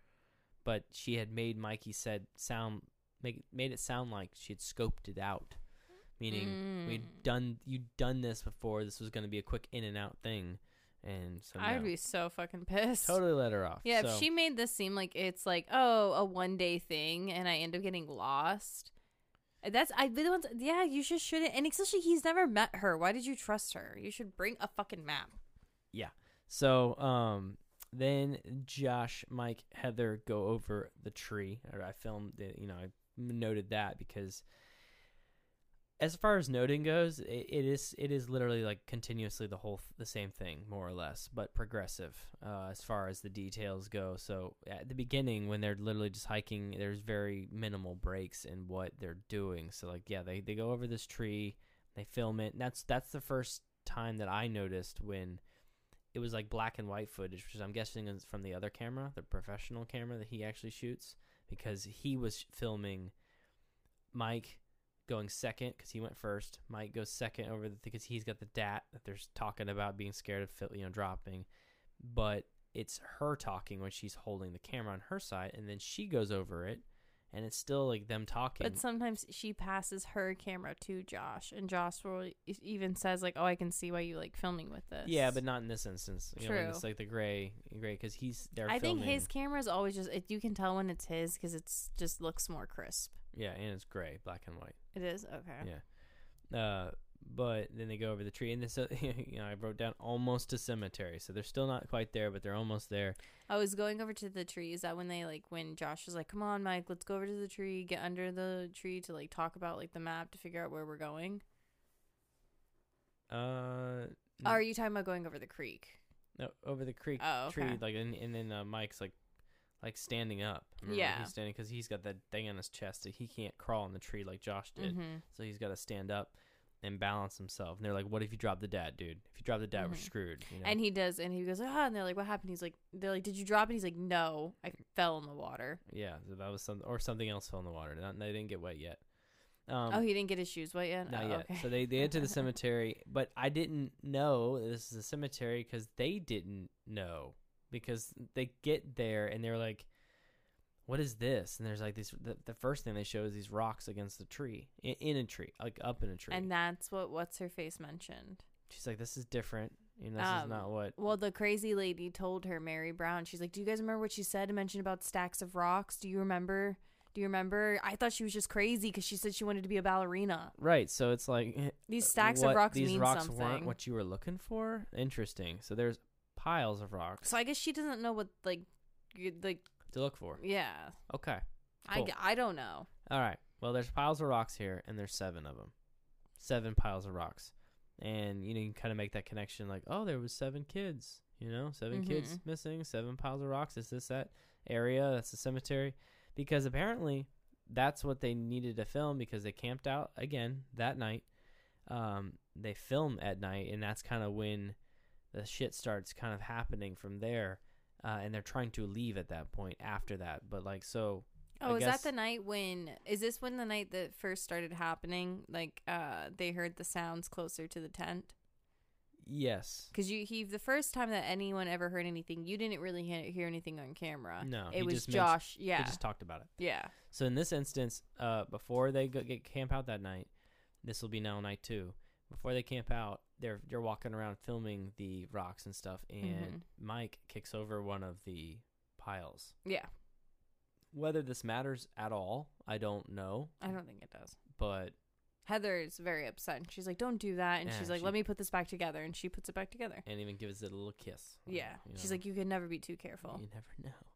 but she had made Mikey said sound make made it sound like she had scoped it out, meaning we'd Mm. done you'd done this before. This was going to be a quick in and out thing, and so I'd no. be so fucking pissed. totally let her off. Yeah, so, if she made this seem like it's like oh a one day thing, and I end up getting lost. That's I'd be the ones. Yeah, you just shouldn't. And especially he's never met her. Why did you trust her? You should bring a fucking map. Yeah. So um then Josh, Mike, Heather go over the tree. I filmed it. You know, I noted that because as far as noting goes, it, it is it is literally like continuously the whole the same thing more or less, but progressive uh, as far as the details go. So at the beginning, when they're literally just hiking, there's very minimal breaks in what they're doing. So like yeah, they they go over this tree, they film it. And that's that's the first time that I noticed when it was like black and white footage, which I'm guessing is from the other camera, the professional camera that he actually shoots, because he was filming Mike going second because he went first. Mike goes second over the because he's got the DAT that they're talking about being scared of you know dropping, but it's her talking when she's holding the camera on her side, and then she goes over it, and it's still like them talking. But sometimes she passes her camera to Josh, and Josh will even says like, "Oh, I can see why you like filming with this." yeah, but not in this instance. You know, it's like the gray, gray because he's they're. I think filming- his camera is always just. It, you can tell when it's his because it's just looks more crisp. Yeah, and it's gray, black and white. It is okay. Yeah. Uh, but then they go over the tree, and this, uh, you know, I wrote down almost a cemetery, so they're still not quite there, but they're almost there. I was going over to the tree. Is that when they like when Josh was like, "Come on, Mike, let's go over to the tree, get under the tree to like talk about like the map to figure out where we're going." Uh, Or are you talking about going over the creek? no, over the creek Oh, tree, okay. like, and, and then uh, Mike's like, like standing up. Remember? Yeah. he's standing because he's got that thing on his chest that he can't crawl on the tree like Josh did, Mm-hmm. so he's got to stand up and balance himself. And they're like, "What if you drop the DAT, dude? If you drop the DAT, we're Mhm. screwed." You know? And he does, and he goes, "Ah," and they're like, "What happened?" He's like, "They're like, did you drop it?" He's like, "No, I fell in the water." yeah, so that was something, or something else fell in the water. Not, they didn't get wet yet. Um, oh, he didn't get his shoes wet yet. Not oh, yet. Okay. So they they enter the cemetery, but I didn't know this is a cemetery because they didn't know because they get there and they're like, "What is this?" And there's like these. The, the first thing they show is these rocks against the tree, in, in a tree, like up in a tree. and that's what what's her face mentioned. she's like, "This is different. You know, this Um, is not what." Well, the crazy lady told her, Mary Brown. She's like, "Do you guys remember what she said? Mentioned about stacks of rocks. Do you remember? Do you remember? I thought she was just crazy because she said she wanted to be a ballerina. Right. So it's like These stacks what- of rocks These mean rocks something. weren't what you were looking for. Interesting. So there's piles of rocks so I guess she doesn't know what like, you- like to look for. yeah. Okay. I, Cool. I don't know. All right. Well, there's piles of rocks here, and there's seven of them. Seven piles of rocks, and you know you can kind of make that connection, like, oh, there was seven kids. You know, 7 kids Mhm. missing, seven piles of rocks. Is this that area? That's the cemetery, because apparently that's what they needed to film because they camped out again that night. Um, they film at night, and that's kind of when the shit starts kind of happening from there. uh, and they're trying to leave at that point after that. But like so, Oh, I is guess- that the night when? Is this when the night that first started happening? Like, uh, they heard the sounds closer to the tent. yes, Because you, he, the first time that anyone ever heard anything, you didn't really hear, hear anything on camera. No, it was mentioned- Josh. Yeah, we just talked about it. yeah. So in this instance, uh, before they go, get camp out that night, this will be now night two. Before they camp out, they're they're walking around filming the rocks and stuff, and Mike kicks over one of the piles. Yeah, Whether this matters at all, I don't know, I don't think it does. but Heather's very upset. and She's like, "Don't do that," and Yeah, she's like, she- "Let me put this back together," and she puts it back together. and even gives it a little kiss. Yeah, you she's like, "You can never be too careful." You never know.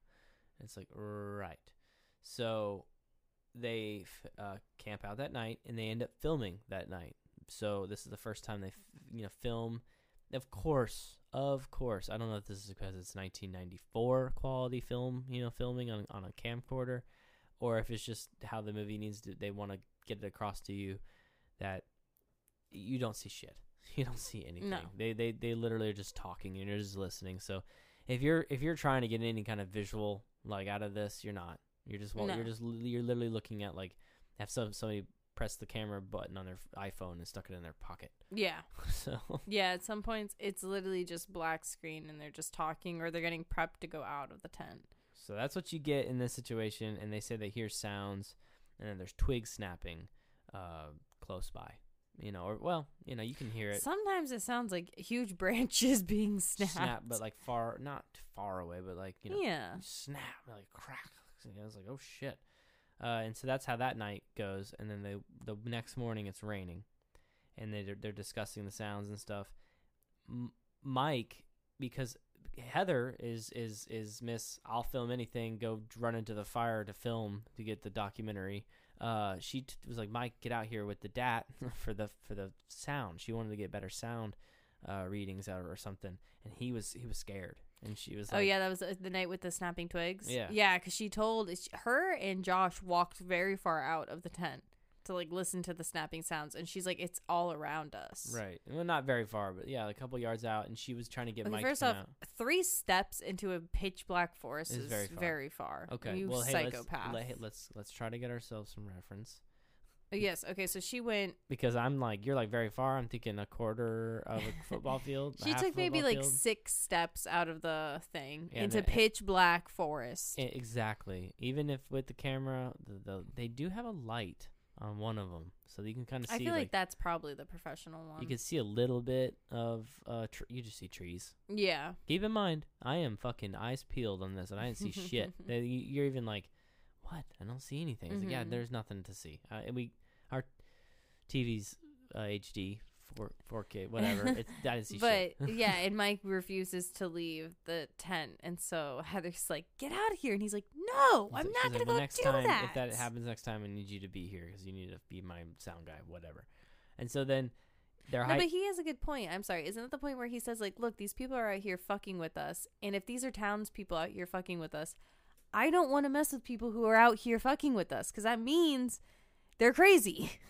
It's like right. So they uh, camp out that night, and they end up filming that night. So this is the first time they, f- you know, film. Of course, of course. I don't know if this is because it's 1994 quality film, you know, filming on on a camcorder, or if it's just how the movie needs to. They want to get it across to you that you don't see shit. You don't see anything. No. They they they literally are just talking and you're just listening. So if you're if you're trying to get any kind of visual like out of this, you're not. You're just wa- No. you're just you're literally looking at like have some somebody press the camera button on their iPhone and stuck it in their pocket. Yeah, so yeah. At some points, it's literally just black screen, and they're just talking, or they're getting prepped to go out of the tent. so that's what you get in this situation. And they say they hear sounds, and then there's twigs snapping uh, close by. You know, or well, you know, you can hear it Sometimes it sounds like huge branches being snapped. snap, but like far, not far away, but like you know, yeah, snap, like crack. I was like, oh shit. Uh, and so that's how that night goes. And then they, the next morning it's raining, and they they're discussing the sounds and stuff. M- Mike, because Heather is is is Miss I'll film anything. Go run into the fire to film to get the documentary. Uh, she t- was like, Mike, get out here with the DAT for the for the sound. She wanted to get better sound uh, readings out or something, and he was he was scared. And she was oh yeah, that was uh, the night with the snapping twigs. Yeah. yeah, because she told her and Josh walked very far out of the tent to like listen to the snapping sounds, and she's like, "It's all around us." Right. Well, not very far, but yeah, a couple yards out, and she was trying to get Okay, Mike first off, out. three steps into a pitch black forest Is is, very far. very far. Okay. you well, hey, psychopath. let's, let, let's let's try to get ourselves some reference yes. Okay. So she went. because I'm like you're like very far. I'm thinking a quarter of a football field. She took maybe football like six steps out of the thing Yeah, into pitch black forest. E- exactly. Even if with the camera, the, the they do have a light on one of them, so you can kind of see. I feel like, like that's probably the professional one. you can see a little bit of uh. Tr- you just see trees. yeah. Keep in mind, I am fucking eyes peeled on this, and I didn't see shit. You- You're even like, what? I don't see anything. It's like, yeah, Mhm. there's nothing to see. Uh, and we, TV's uh, HD, four four K, whatever. It's, see But shit. yeah, and Mike refuses to leave the tent, and so Heather's like, "Get out of here!" And he's like, "No, She's I'm like- not gonna like, go next do time, that." If that happens next time, I need you to be here because you need to be my sound guy, whatever. And so then they're No, but he has a good point. I'm sorry. Isn't that the point where he says, like, look, these people are out here fucking with us, and if these are townspeople out here fucking with us, I don't want to mess with people who are out here fucking with us because that means they're crazy.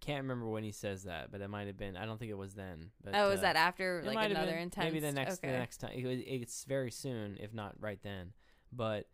Can't remember when he says that, but it might have been. I don't think it was then. But, oh, was uh, that after like another been. intense? Maybe the next Okay. the next time. It it's very soon, if not right then. But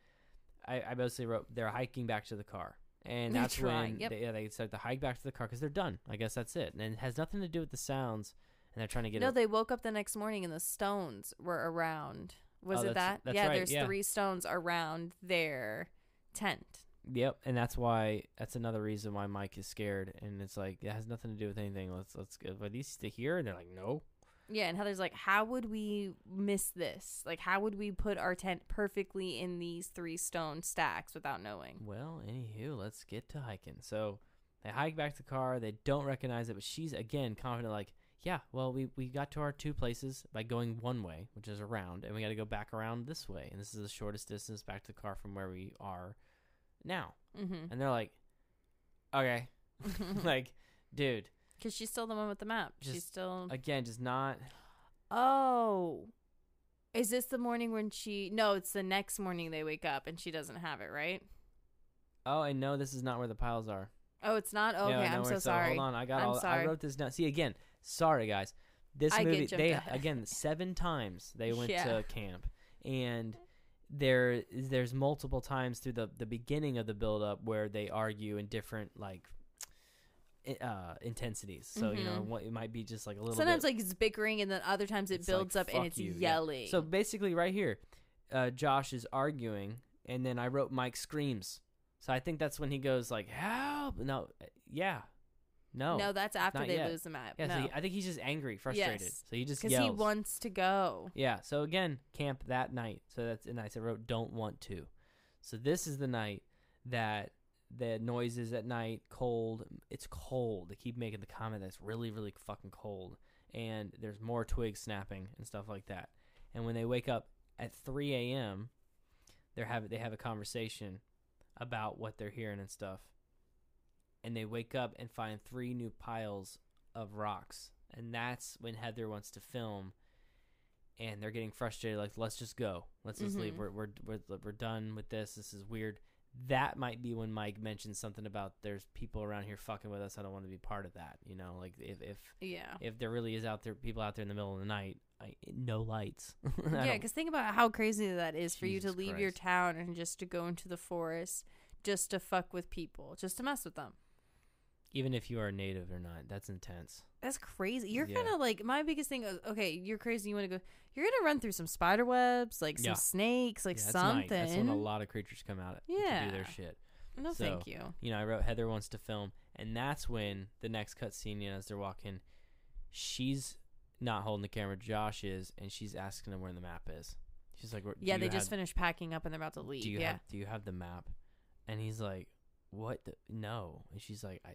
I, I basically wrote they're hiking back to the car, and They're that's trying, when yep. they, yeah they start to hike back to the car because they're done. I guess that's it, and it has nothing to do with the sounds. And they're trying to get No, it. they woke up the next morning and the stones were around. Was Oh, it that's- that? that's yeah, right, there's yeah. three stones around their tent. Yep, and that's why that's another reason why Mike is scared, and it's like it has nothing to do with anything. Let's let's go. Are these to here? And they're like, no. Yeah, and Heather's like, "How would we miss this? Like, how would we put our tent perfectly in these three stone stacks without knowing?" Well, anywho, let's get to hiking. So they hike back to the car. They don't recognize it, but she's again confident, like, yeah, well, we, we got to our two places by going one way, which is around, and we got to go back around this way. And this is the shortest distance back to the car from where we are now. Mm-hmm. And they're like, okay. like, dude, Because she's still the one with the map. she's still. again, just not. oh, is this the morning when she? No, it's the next morning they wake up and she doesn't have it, right? Oh, and no, this is not where the piles are. Oh, it's not. Okay, Yeah, I'm no, so sorry. Hold on, I got I'm all. I wrote this down. See again. Sorry, guys. This I movie, they again seven times they went Yeah. to camp, and there is there's multiple times through the the beginning of the build up where they argue in different like uh intensities. So you know Mhm. what it might be just like a little Sometimes bit, like it's bickering, and then other times it It's like, builds up and it's you," yeah. yelling. So basically, right here, uh, Josh is arguing, and then I wrote Mike screams. So I think that's when he goes like, "Help!" No, uh, yeah, no, no, that's after they yet. lose the map. yeah. no. So he, I think he's just angry, frustrated. Yes. So he just because he wants to go. Yeah. So again, camp that night. So that's and I said wrote don't want to. So this is the night that the noises at night, cold. It's cold. They keep making the comment that it's really, really fucking cold, and there's more twigs snapping and stuff like that. And when they wake up at 3 a.m., they're have they have a conversation about what they're hearing and stuff. And they wake up and find three new piles of rocks, and that's when Heather wants to film. And they're getting frustrated like let's just go. Let's just leave. Mhm. we're, we're we're we're done with this. This is weird. That might be when mike mentions something about there's people around here fucking with us. I don't want to be part of that you know? Like if if Yeah. if there really is out there people out there in the middle of the night I, no lights. Yeah, because think about how crazy that is for you to Jesus leave your town and just to go into the forest just to fuck with people, just to mess with them. Even if you are a native or not that's intense That's crazy. You're Yeah. kind of like my biggest thing. Is, okay, you're crazy. You want to go? You're gonna run through some spider webs, like some Yeah. snakes, like Yeah, that's something. night. that's when a lot of creatures come out to do Yeah. their shit no, So, thank you. you know, I wrote Heather wants to film, and that's when the next cutscene, you know, as they're walking, she's not holding the camera. Josh is, and she's asking him where the map is. She's like, "Where- do Yeah, you they just finished packing up and they're about to leave. Do you yeah. have Do you have the map? And he's like, "What? The, no." And she's like, "I."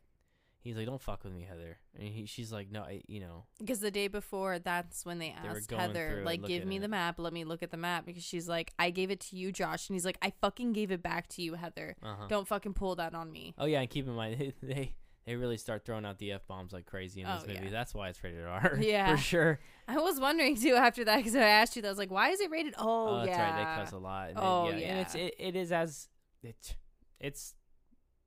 He's like, "Don't fuck with me, Heather." And he, she's like, "No, I, you know." Because the day before, that's when they They asked through Heather, like, give me the it. map. Let me look at the map. Because she's like, I gave it to you, Josh. And he's like, I fucking gave it back to you, Heather. Uh-huh. Don't fucking pull that on me. Oh yeah, and keep in mind they they really start throwing out the f bombs like crazy in this Oh, movie. yeah. That's why it's rated R. Yeah. for sure. I was wondering too after that because I asked you that. I was like, why is it rated? Oh, Oh, that's yeah. right. They cuss a lot. And Oh, yeah. And it's it, it is as it it's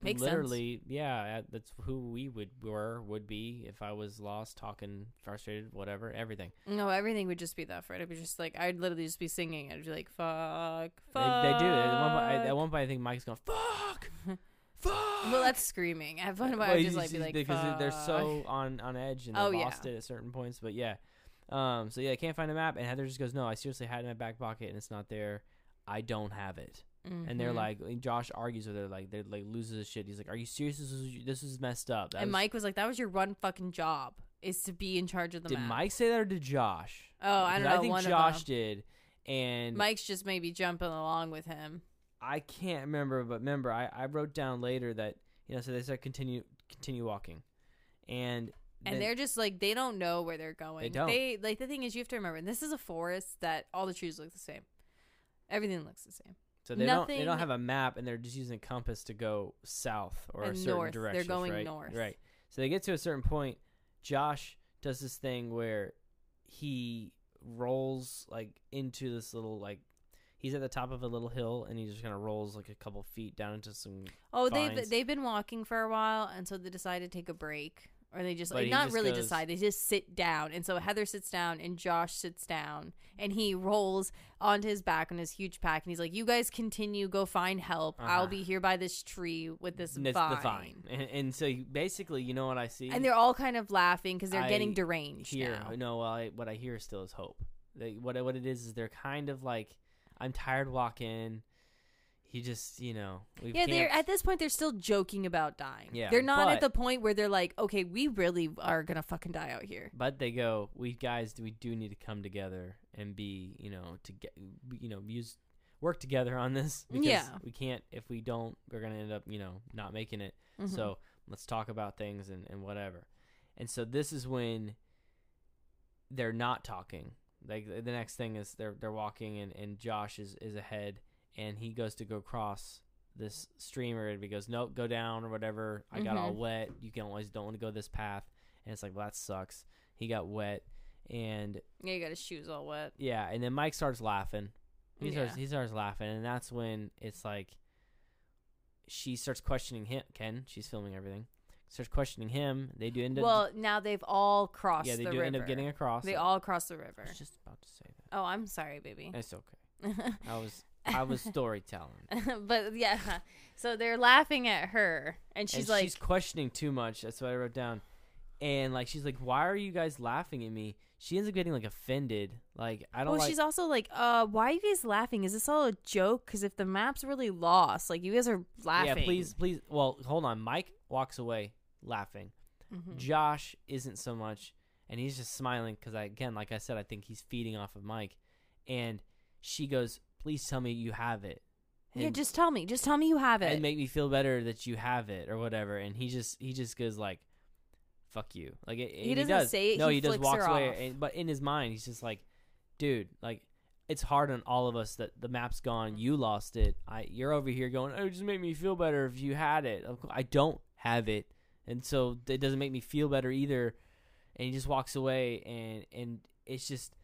Makes sense. literally yeah. uh, That's who we would were would be if I was lost, talking, frustrated, whatever, everything. No, everything would just be that, Fred. It would be just like I'd literally just be singing. I'd be like, "Fuck, They, fuck." they do. At one, point, I, at one point, I think Mike's going fuck, fuck. Well, that's screaming. At one point, Well, I'd you just like be like, because they're so on on edge and they Oh, have yeah. lost it at certain points. But yeah, um, so yeah, I can't find a map, and Heather just goes, "No, I seriously had it in my back pocket, and it's not there. I don't have it." And they're Mhm. like, and Josh argues with her, like, they're like loses his shit. He's like, "Are you serious? This is this is messed up." That and was- Mike was like, "That was your one fucking job, is to be in charge of the did map." Mike say that or did Josh? Oh, I don't know. I think Josh did, and Mike's just maybe jumping along with him. I can't remember, but remember, I, I wrote down later that you know, so they said continue continue walking, and And then- they're just like they don't know where they're going. They, don't. They like the thing is you have to remember this is a forest that all the trees look the same. Everything looks the same. So they don't they don't have a map, and they're just using a compass to go south or a certain north. They're going right? north. Right. So they get to a certain point. Josh does this thing where he rolls like into this little like he's at the top of a little hill and he just kind of rolls like a couple feet down into some Oh, Fines. they've they've been walking for a while, and so they decide to take a break, or they just like not just really goes- decide. They just sit down, and so Heather sits down, and Josh sits down, and he rolls onto his back on his huge pack, and he's like, "You guys continue, go find help. I'll Uh-huh. be here by this tree with this It's vine." vine. And, and so basically, you know what I see? And they're all kind of laughing because they're I getting deranged here. No, well, I, what I hear still is hope. They, what what it is is they're kind of like, I'm tired walking. He just, you know, Yeah, they're at this point they're still joking about dying. Yeah, they're not at the point where they're like, okay, we really are gonna fucking die out here. But they go, we guys, we do need to come together and be, you know, to get, you know, use work together on this because Yeah. we can't. If we don't, we're gonna end up, you know, not making it. Mhm. So let's talk about things and, and whatever. And so this is when they're not talking. Like the the next thing is they're they're walking and, and Josh is, is ahead and he goes to go cross this stream or he goes, Nope, go down or whatever. I got all Mhm. wet. You can always don't want to go this path and it's like, Well that sucks. He got wet and yeah, he got his shoes all wet. yeah, and then Mike starts laughing. He starts Yeah. he starts laughing, and that's when it's like she starts questioning him. Ken, she's filming everything. Starts questioning him. They do end up. Well, now they've all crossed. yeah, they the do river. end up getting across. They all cross the river. I was just about to say that. Oh, I'm sorry, baby. It's okay. I was I was storytelling. but yeah, so they're laughing at her, and she's and like, she's questioning too much. That's what I wrote down. And like she's like, "Why are you guys laughing at me?" She ends up getting like offended. Like I don't well, like. she's also like, uh, why are you guys laughing? Is this all a joke? Because if the map's really lost, like you guys are laughing. Yeah, please, please. Well, hold on. Mike walks away laughing. Mhm. Josh isn't so much, and he's just smiling because I again, like I said, I think he's feeding off of Mike. And she goes, "Please tell me you have it." Yeah, just tell me. Just tell me you have it. and make me feel better that you have it or whatever. And he just he just goes like, "Fuck you!" Like it, and doesn't does. say it, No, he he, just walks away. And, but in his mind, he's just like, "Dude, like." It's hard on all of us that the map's gone. Mm-hmm. You lost it. I you're over here going, "Oh, it just make me feel better if you had it." I don't have it, and so it doesn't make me feel better either. And he just walks away, and and it's just,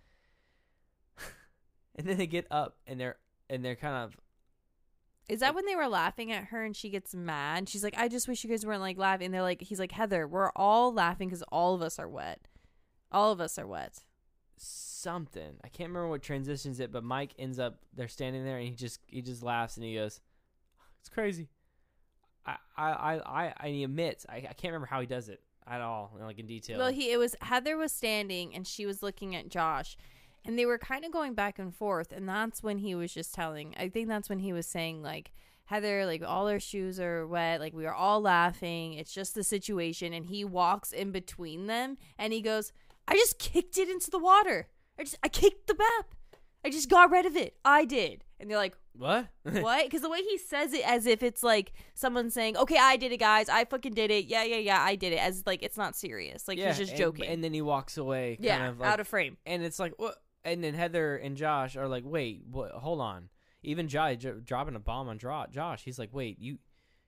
and then they get up and they're and they're kind of Is that when they were laughing at her and she gets mad? She's like, I just wish you guys weren't like laughing. And they're like, he's like, Heather, we're all laughing because all of us are wet. All of us are wet. something. I can't remember what transitions it, but Mike ends up they're standing there and he just he just laughs and he goes, "It's crazy." I I I I and he admits I, I can't remember how he does it at all, like in detail. Well, he it was Heather was standing and she was looking at Josh, and they were kind of going back and forth. And that's when he was just telling. I think that's when he was saying like. Heather, like all our shoes are wet, like we are all laughing. It's just the situation. And he walks in between them and he goes, I just kicked it into the water. I just, I kicked the map. I just got rid of it. I did. And they're like, what? what? Because the way he says it, as if it's like someone saying, "Okay, I did it, guys. I fucking did it. Yeah, yeah, yeah, I did it." As like it's not serious. Like yeah, he's just and- joking. And then he walks away, kind yeah, of like, out of frame. and it's like what? And then Heather and Josh are like, "Wait, what? Hold on." Even Josh dro- dropping a bomb on Dro- Josh. He's like, "Wait, you."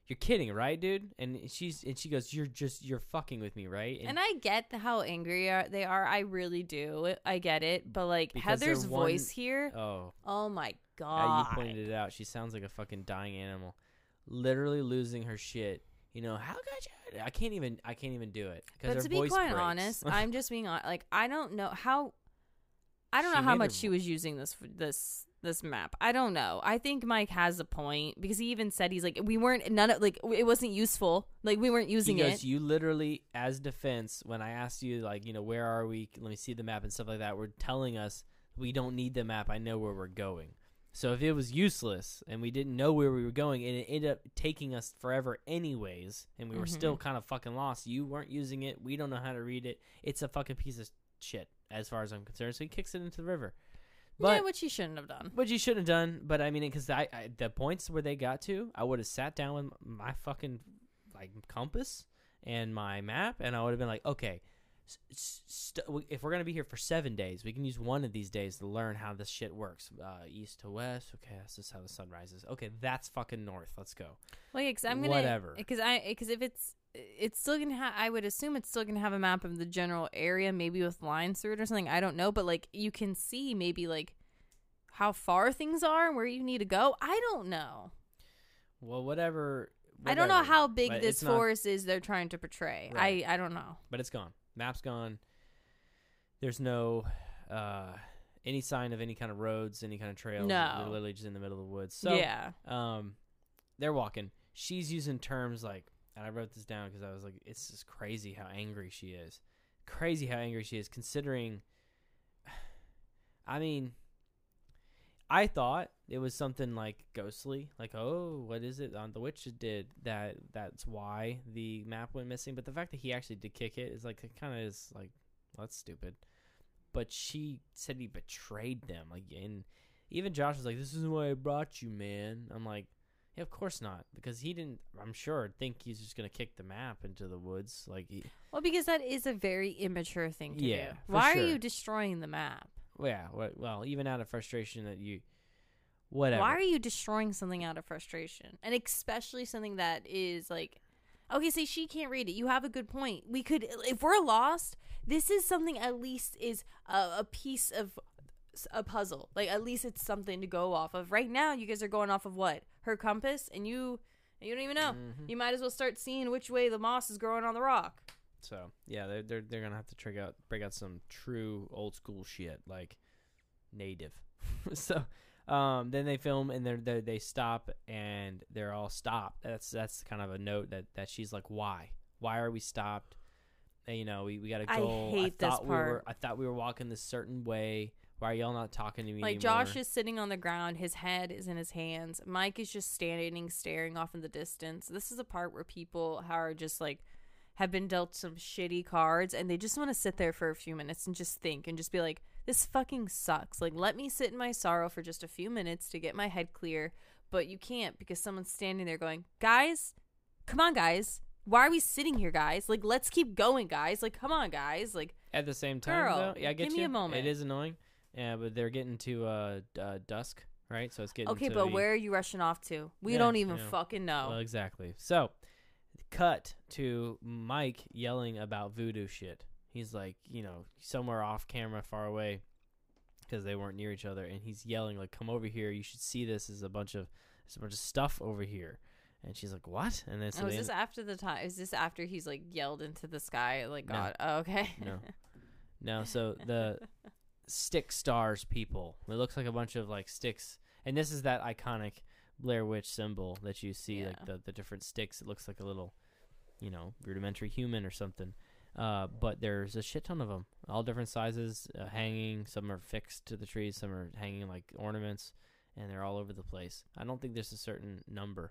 You're kidding, right, dude? And she's and she goes, "You're just you're fucking with me, right?" And I get how angry are- they are. I really do. I get it. But like Heather's one- voice here, oh, oh my Yeah, god. you pointed it out. She sounds like a fucking dying animal, literally losing her shit. You know how could you? I can't even. I can't even do it. 'cause But her to be quite breaks. honest, I'm just being like I don't know how. I don't She know how her much she was using this this this map. I don't know. I think Mike has a point because he even said he's like we weren't none of like it wasn't useful. Like we weren't using he goes, it. You literally, as defense, when I asked you, like, you know, where are we? Let me see the map and stuff like that. We're telling us we don't need the map. I know where we're going. So if it was useless and we didn't know where we were going and it ended up taking us forever anyways, and we were mm-hmm. still kind of fucking lost, you weren't using it. We don't know how to read it. It's a fucking piece of shit as far as I'm concerned. So he kicks it into the river. But yeah, which he shouldn't have done. But you shouldn't have done. But I mean, because I, I the points where they got to, I would have sat down with my fucking like compass and my map, and I would have been like, okay, st- if we're gonna be here for seven days, we can use one of these days to learn how this shit works. Uh, east to west. Okay, this is how the sun rises. Okay, that's fucking north. Let's go. Well, yeah, because I'm gonna Whatever. Because I because if it's it's still gonna have. I would assume it's still gonna have a map of the general area, maybe with lines through it or something. I don't know, but like you can see maybe like how far things are and where you need to go. I don't know. Well, whatever. I don't know how big But this it's not- forest is they're trying to portray. Right. I I don't know. but it's gone. Map's gone. There's no uh, any sign of any kind of roads, any kind of trails. No. They're literally just in the middle of the woods. So yeah. um, they're walking. She's using terms like, and I wrote this down because I was like, it's just crazy how angry she is. Crazy how angry she is, considering. I mean, I thought it was something like ghostly, like oh, what is it? On the witch did that. That's why the map went missing. But the fact that he actually did kick it is like it kind of is like well, that's stupid. But she said he betrayed them, like, and even Josh was like, "This is why I brought you, man." I'm like, "Yeah, of course not," because he didn't. I'm sure think he's just gonna kick the map into the woods, like, he, Well, because that is a very immature thing to Yeah, do. Why are you destroying the map? well, yeah, well, well, even out of frustration that you, whatever. Why are you destroying something out of frustration? And especially something that is like Okay, see she can't read it. You have a good point. We could if we're lost, this is something at least is a, a piece of a puzzle. Like at least it's something to go off of. Right now you guys are going off of what? Her compass and you you don't even know. Mhm. You might as well start seeing which way the moss is growing on the rock. So yeah, they're they're they're gonna have to trick out break out some true old school shit like native. so um, then they film and they're, they they stop and they're all stopped. That's that's kind of a note that that she's like, why? Why are we stopped? And, you know, we, we got to I go. hate this thought we were. I thought we were walking this certain way. Why are y'all not talking to me Like anymore? Josh is sitting on the ground, his head is in his hands. Mike is just standing, staring off in the distance. This is a part where people are just like have been dealt some shitty cards and they just want to sit there for a few minutes and just think and just be like, this fucking sucks. Like, let me sit in my sorrow for just a few minutes to get my head clear. But you can't because someone's standing there going, guys, come on, guys. Why are we sitting here, guys? Like, let's keep going, guys. Like, come on, guys. Like, At the same time, Girl, though, yeah, I get give me a moment. It is annoying. Yeah, but they're getting to uh, uh dusk, right? So it's getting okay, to but where are you rushing off to? We Yeah, don't even fucking know. Well, exactly. So, cut to Mike yelling about voodoo shit. He's like, you know, somewhere off camera, far away, because they weren't near each other, and he's yelling like, "Come over here! You should see this. There's a bunch of, there's a bunch of stuff over here." And she's like, "What?" And then so oh, is this end- after the time? Is this after he's like yelled into the sky? Like No. God. Oh, okay. No. no, so the stick stars people. It looks like a bunch of like sticks, and this is that iconic Blair Witch symbol that you see, like the the different sticks. It looks like a little, you know, rudimentary human or something. Uh, but there's a shit ton of them, all different sizes, uh, hanging. Some are fixed to the trees, some are hanging like ornaments, and they're all over the place. I don't think there's a certain number,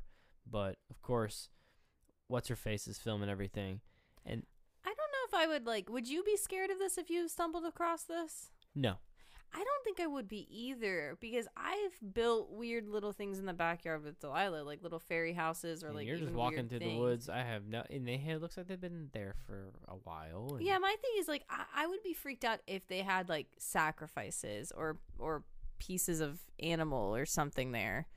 but of course, what's her face is filming everything, and I don't know if I would like. Would you be scared of this if you stumbled across this? No, I don't think I would be either because I've built weird little things in the backyard with Delilah, like little fairy houses or And like you're just walking through the woods. I have no, and they it looks like they've been there for a while. and- Yeah, my thing is like I, I would be freaked out if they had like sacrifices or or pieces of animal or something there.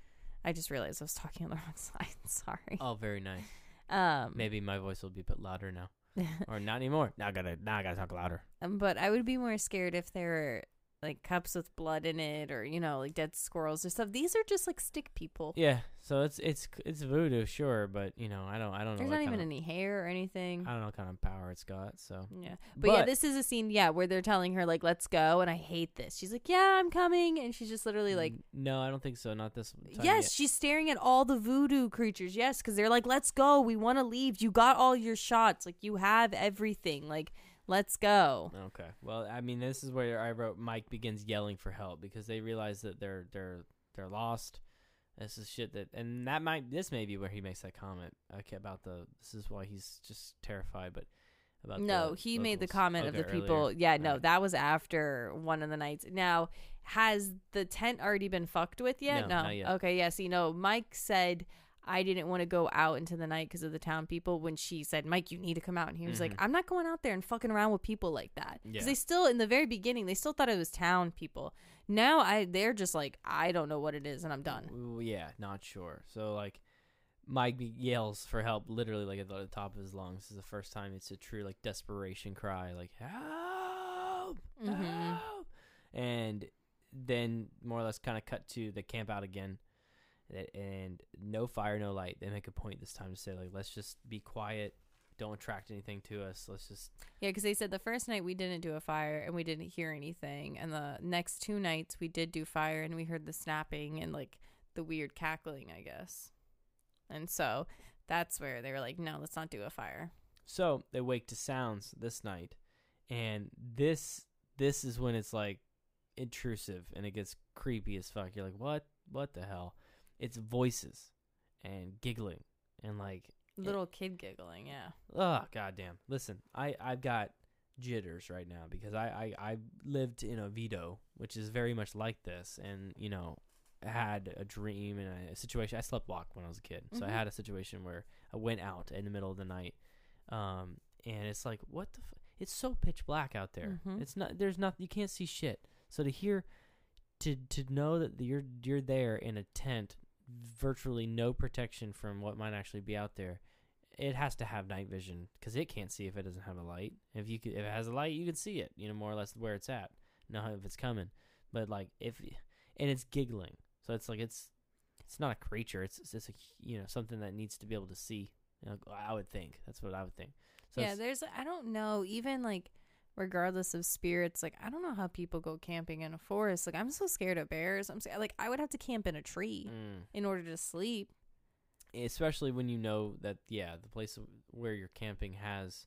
I just realized I was talking on the wrong side. Sorry. Oh, very nice. Um, Maybe my voice will be a bit louder now, or not anymore. Now I gotta, now I gotta talk louder. Um, but I would be more scared if there were like cups with blood in it, or you know, like dead squirrels or stuff. These are just like stick people. Yeah, so it's it's it's voodoo, sure, but you know, I don't, I don't know. There's what not even kind any hair or anything. of, I don't know what kind of power it's got. So, Yeah, but, yeah, But- this is a scene, yeah, where they're telling her like, "Let's go," and I hate this. She's like, "Yeah, I'm coming," and she's just literally like, N- no, I don't think so. Not this. Time Yes, yet. she's staring at all the voodoo creatures. Yes, because they're like, "Let's go. We want to leave. You got all your shots. Like you have everything. Like let's go." Okay. Well, I mean, this is where I wrote Mike begins yelling for help because they realize that they're they're they're lost. This is shit that, and that might this may be where he makes that comment okay, about the. This is why he's just terrified, but about No, the he made the locals. comment of the people. earlier. Yeah, no, Alright. that was after one of the nights. Now, has the tent already been fucked with yet? No, not yet. Okay, yeah. You know, Mike said. I didn't want to go out into the night because of the town people. When she said, "Mike, you need to come out," and he was like, Mhm. "I'm not going out there and fucking around with people like that." Because Yeah. they still, in the very beginning, they still thought it was town people. Now, I they're just like, I don't know what it is, and I'm done. Ooh, yeah, not sure. So like, Mike yells for help, literally like at the top of his lungs. This is the first time it's a true like desperation cry, like help, Mhm. help. And then more or less kind of cut to the camp out again, and no fire, no light. They make a point this time to say like, let's just be quiet, don't attract anything to us. Let's just Yeah, because they said the first night we didn't do a fire and we didn't hear anything, and the next two nights we did do fire and we heard the snapping and like the weird cackling, I guess. And so that's where they were like, no, let's not do a fire. So they wake to sounds this night, and this this is when it's like intrusive and it gets creepy as fuck. You're like, what? What the hell? It's voices and giggling and like, Little kid giggling, yeah. oh goddamn! Listen, I I've got jitters right now because I I I lived in Oviedo, which is very much like this, and you know had a dream and a, situation. I slept walk when I was a kid, so I Mhm. had a situation where I went out in the middle of the night, um, and it's like what the. F- it's so pitch black out there. Mhm. It's not. There's not. You can't see shit. So to hear, to to know that you're you're there in a tent, virtually no protection from what might actually be out there. It has to have night vision because it can't see if it doesn't have a light. If you could, if it has a light, you can see it. You know more or less where it's at. Know if it's coming. But like if, and it's giggling. So it's like it's it's not a creature. It's it's just a you know something that needs to be able to see. You know, I would think that's what I would think. So yeah, there's I don't know, even like regardless of spirits, like I don't know how people go camping in a forest. Like I'm so scared of bears. I'm scared, like I would have to camp in a tree Mm. in order to sleep. Especially when you know that, yeah, the place where you're camping has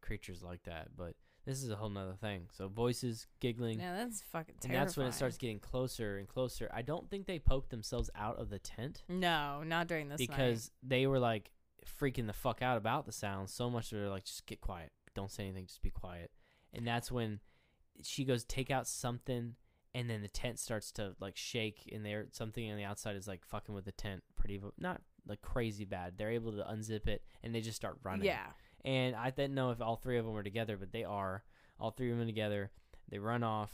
creatures like that. But this is a whole nother thing. So voices, giggling, Yeah, that's fucking and that's when it starts getting closer and closer. I don't think they poked themselves out of the tent No, not during this night. because they were like freaking the fuck out about the sound so much that they're like, just get quiet, don't say anything, just be quiet. And that's when she goes take out something, and then the tent starts to like shake, and there something on the outside is like fucking with the tent, pretty not like crazy bad. They're able to unzip it, and they just start running. Yeah. And I didn't know if all three of them were together, but they are. All three of them together. They run off.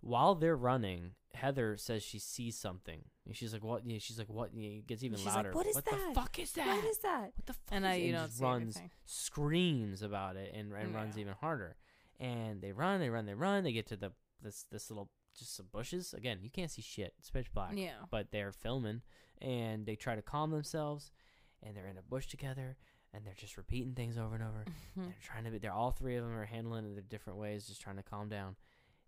While they're running, Heather says she sees something, and she's like, "What?" Yeah, she's like, "What?" Yeah, it gets even She's like, louder. "What is what that? the fuck is that? What is that? What the fuck?" And is I, you And don't just see runs, anything. screams about it, and and runs even harder. And they run, they run, they run. They get to the this this little just some bushes. Again, you can't see shit. It's pitch black Yeah. but they're filming and they try to calm themselves and they're in a bush together and they're just repeating things over and over Hmm. they're trying to be they're all three of them are handling it in different ways just trying to calm down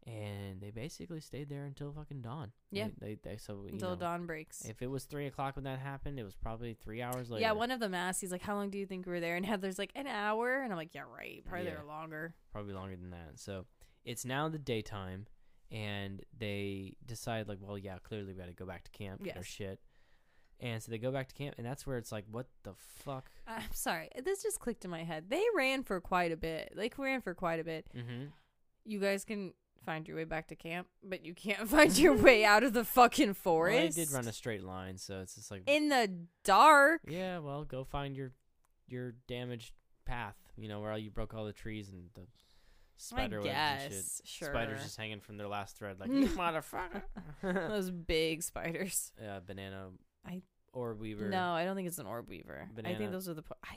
and they basically stayed there until fucking dawn Yeah. they, they, they so Until know, dawn breaks. if it was three o'clock when that happened it was probably three hours later Yeah, one of them asked, he's like, How long do you think we were there? And Heather's like, An hour. And I'm like, Yeah, right. Probably Yeah. there longer. probably longer than that so it's now the daytime and they decide like well yeah clearly we got to go back to camp get our shit and so they go back to camp and that's where it's like what the fuck I'm sorry. This just clicked in my head. They ran for quite a bit. Like, ran for quite a bit. mm-hmm You guys can find your way back to camp, but you can't find your way out of the fucking forest. Well, they did run a straight line, so it's just like in the dark. yeah. Well, go find your your damaged path. You know where all you broke all the trees and the spider webs and shit. sure. Spiders just hanging from their last thread, like motherfucker. Those big spiders. Yeah, banana. I- or weaver. No, I don't think it's an orb weaver. I think those are the. po- I,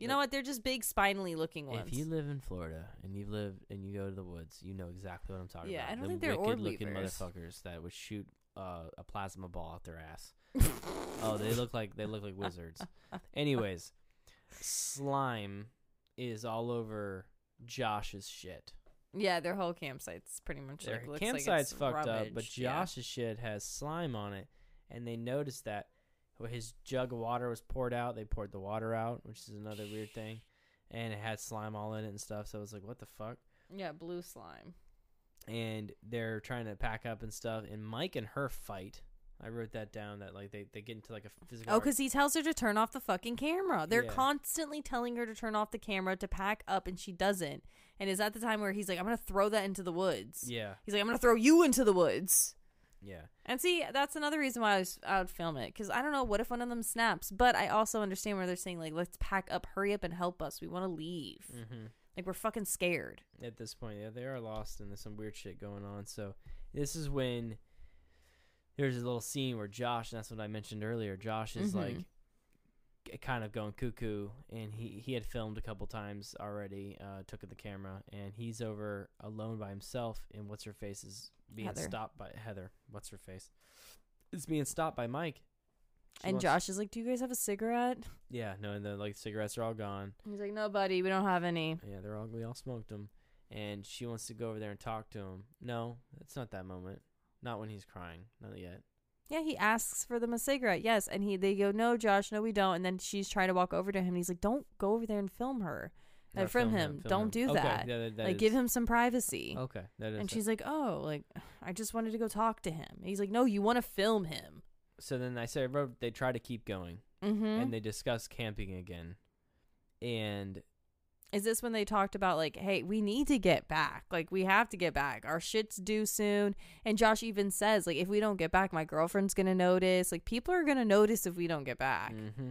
you know what? They're just big, spinally looking ones. If you live in Florida and you live and you go to the woods, you know exactly what I'm talking Yeah, about. I don't the think they're wicked orb looking weavers. motherfuckers that would shoot uh, a plasma ball out their ass. oh, they look like they look like wizards. Anyways, slime is all over Josh's shit. yeah, their whole campsite's pretty much Their like looks campsite's like it's fucked up, but rummaged, yeah. Josh's shit has slime on it, and they noticed that his jug of water was poured out, they poured the water out, which is another weird thing, and it had slime all in it and stuff. So I was like, what the fuck? Yeah, blue slime. and they're trying to pack up and stuff. And Mike and her fight. I wrote that down. That like they, they get into like a physical. Oh, because he tells her to turn off the fucking camera. They're Yeah. constantly telling her to turn off the camera to pack up, and she doesn't. And is at the time where he's like, "I'm gonna throw that into the woods." yeah, He's like, "I'm gonna throw you into the woods." Yeah, And see, that's another reason why I, was, I would film it because I don't know what if one of them snaps. But I also understand where they're saying like, "Let's pack up, hurry up, and help us. We want to leave. hmm Like we're fucking scared." At this point, yeah, they are lost and there's some weird shit going on. So this is when there's a little scene where Josh. And that's what I mentioned earlier. Josh is Mhm. like kind of going cuckoo, and he he had filmed a couple times already. Uh, took the camera, and he's over alone by himself. And what's her face is being Heather. stopped by Heather. What's her face? Is being stopped by Mike. She and wants- Josh is like, "Do you guys have a cigarette?" Yeah, no, and the like cigarettes are all gone. He's like, "No, buddy, we don't have any." Yeah, they're all we all smoked them, and she wants to go over there and talk to him. No, it's not that moment. Not when he's crying. Not yet. Yeah, he asks for them a cigarette. Yes, and he they go, "No, Josh, no, we don't." And then she's trying to walk over to him. and He's like, "Don't go over there and film her. Uh, from film him. Don't do Okay, that. that- that like, is- give him some privacy." Okay, that is. and she's like, "Oh, like I just wanted to go talk to him." And he's like, "No, you want to film him." so then I said, they try to keep going, Mm-hmm. and they discuss camping again, and Is this when they talked about like, "Hey, we need to get back. Like, we have to get back. Our shit's due soon." And Josh even says, "Like, if we don't get back, my girlfriend's gonna notice. Like, people are gonna notice if we don't get back." hmm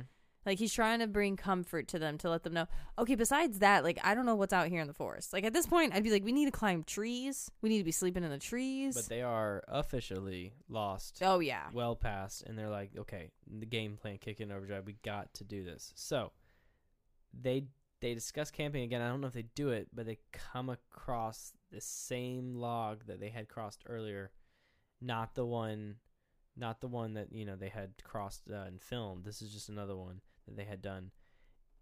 Like he's trying to bring comfort to them to let them know. Okay, besides that, like I don't know what's out here in the forest. Like at this point, I'd be like, we need to climb trees. We need to be sleeping in the trees. but they are officially lost. oh yeah, well past and they're like okay the game plan kick in overdrive we got to do this so they they discuss camping again i don't know if they do it but they come across the same log that they had crossed earlier not the one not the one that you know they had crossed uh, and filmed this is just another one that they had done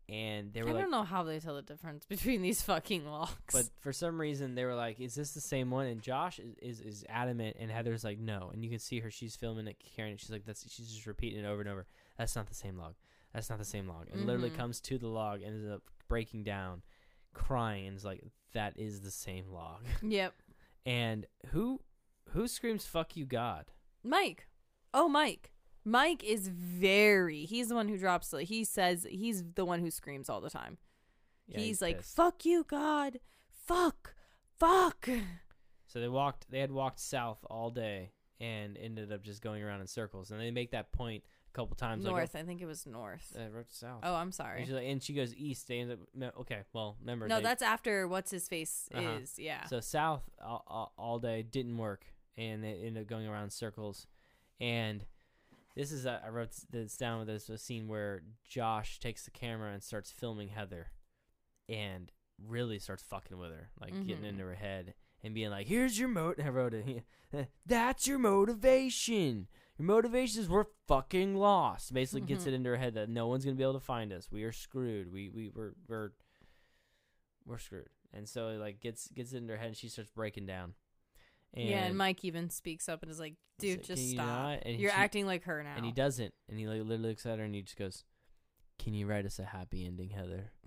and they I were like, don't know how they tell the difference between these fucking logs. but for some reason they were like, "Is this the same one?" And Josh is, is is adamant, and Heather's like, "No." And you can see her; she's filming it, carrying it. She's like, "That's." She's just repeating it over and over. That's not the same log. That's not the same log. And literally Mhm. comes to the log and ends up breaking down, crying, and is like, "That is the same log." yep, And who who screams "fuck you, God"? Mike. Oh, Mike. Mike is very. He's the one who drops. the- He says he's the one who screams all the time. Yeah, he's, like, pissed. "Fuck you, God. Fuck, fuck." So they walked. They had walked south all day and ended up just going around in circles. And they make that point a couple times. North. I think it was north. Like, oh, I wrote south. Oh, I'm And, sorry. she's like, and she goes east. They end up. Okay, well, remember. No, they- that's after what's his face Uh-huh. is. Yeah. so south all, all, all day didn't work, and they ended up going around in circles. And this is a, I wrote this down with this a scene where Josh takes the camera and starts filming Heather, and really starts fucking with her, like getting Mhm. into her head and being like, "Here's your mot." I wrote it. That's your motivation. Your motivation is we're fucking lost. Basically, gets Mhm. it into her head that no one's gonna be able to find us. We are screwed. We we we're we're we're screwed. And so it like gets gets it into her head, and she starts breaking down. And yeah, and Mike even speaks up and is like, "Dude, just "Can you stop. not?" And You're she- acting like her now." and he doesn't, and he like literally looks at her and he just goes, "Can you write us a happy ending, Heather?"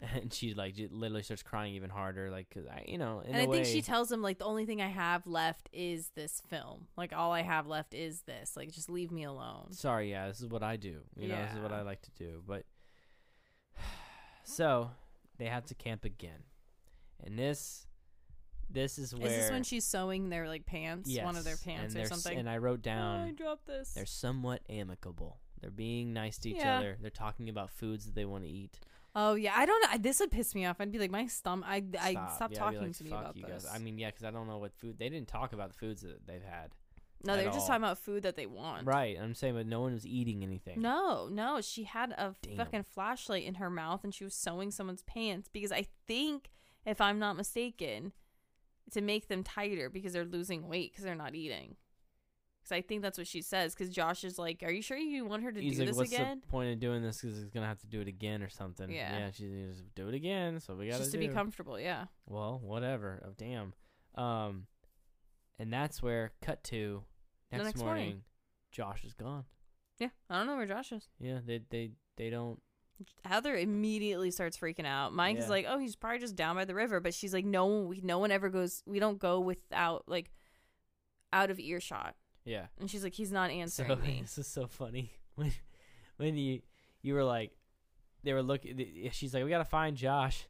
And she like literally starts crying even harder, like because I, you know, in and I think way- she tells him like the only thing I have left is this film. Like all I have left is this. Like just leave me alone. sorry, yeah, this is what I do. You know, this is what I like to do. But so they have to camp again, and this this is where Is this when she's sewing their like pants? One of their pants or something. And I wrote Oh, I down dropped this. they're somewhat amicable. They're being nice to each Yeah. other. They're talking about foods that they want to eat. Oh yeah, I don't know. This would piss me off. I'd be like, my stomach. I I stop Yeah, talking like, to me about you this. Guys. I mean, yeah, because I don't know what food they didn't talk about the foods that they've had. no, they're just all. talking about food that they want. Right, I'm saying, but no one was eating anything. No, no, she had a Damn. fucking flashlight in her mouth and she was sewing someone's pants because I think, if I'm not mistaken, to make them tighter because they're losing weight because they're not eating. Because I think that's what she says. Because Josh is like, "Are you sure you want her to He's do like, this "What's again?" the point of doing this? Because he's gonna have to do it again or something." Yeah. yeah. She's gonna just do it again, so we gotta Just to do. be comfortable. Yeah. well, whatever. Oh, damn. Um, and that's where cut to next, next morning, morning. Josh is gone. Yeah. I don't know where Josh is. Yeah, they they they don't. Heather immediately starts freaking out. Mike Yeah. is like, "Oh, he's probably just down by the river," but she's like, "No, we, no one ever goes. We don't go without like out of earshot." Yeah. And she's like, "He's not answering So me." this is so funny when when you you were like they were looking. She's like, we gotta find Josh,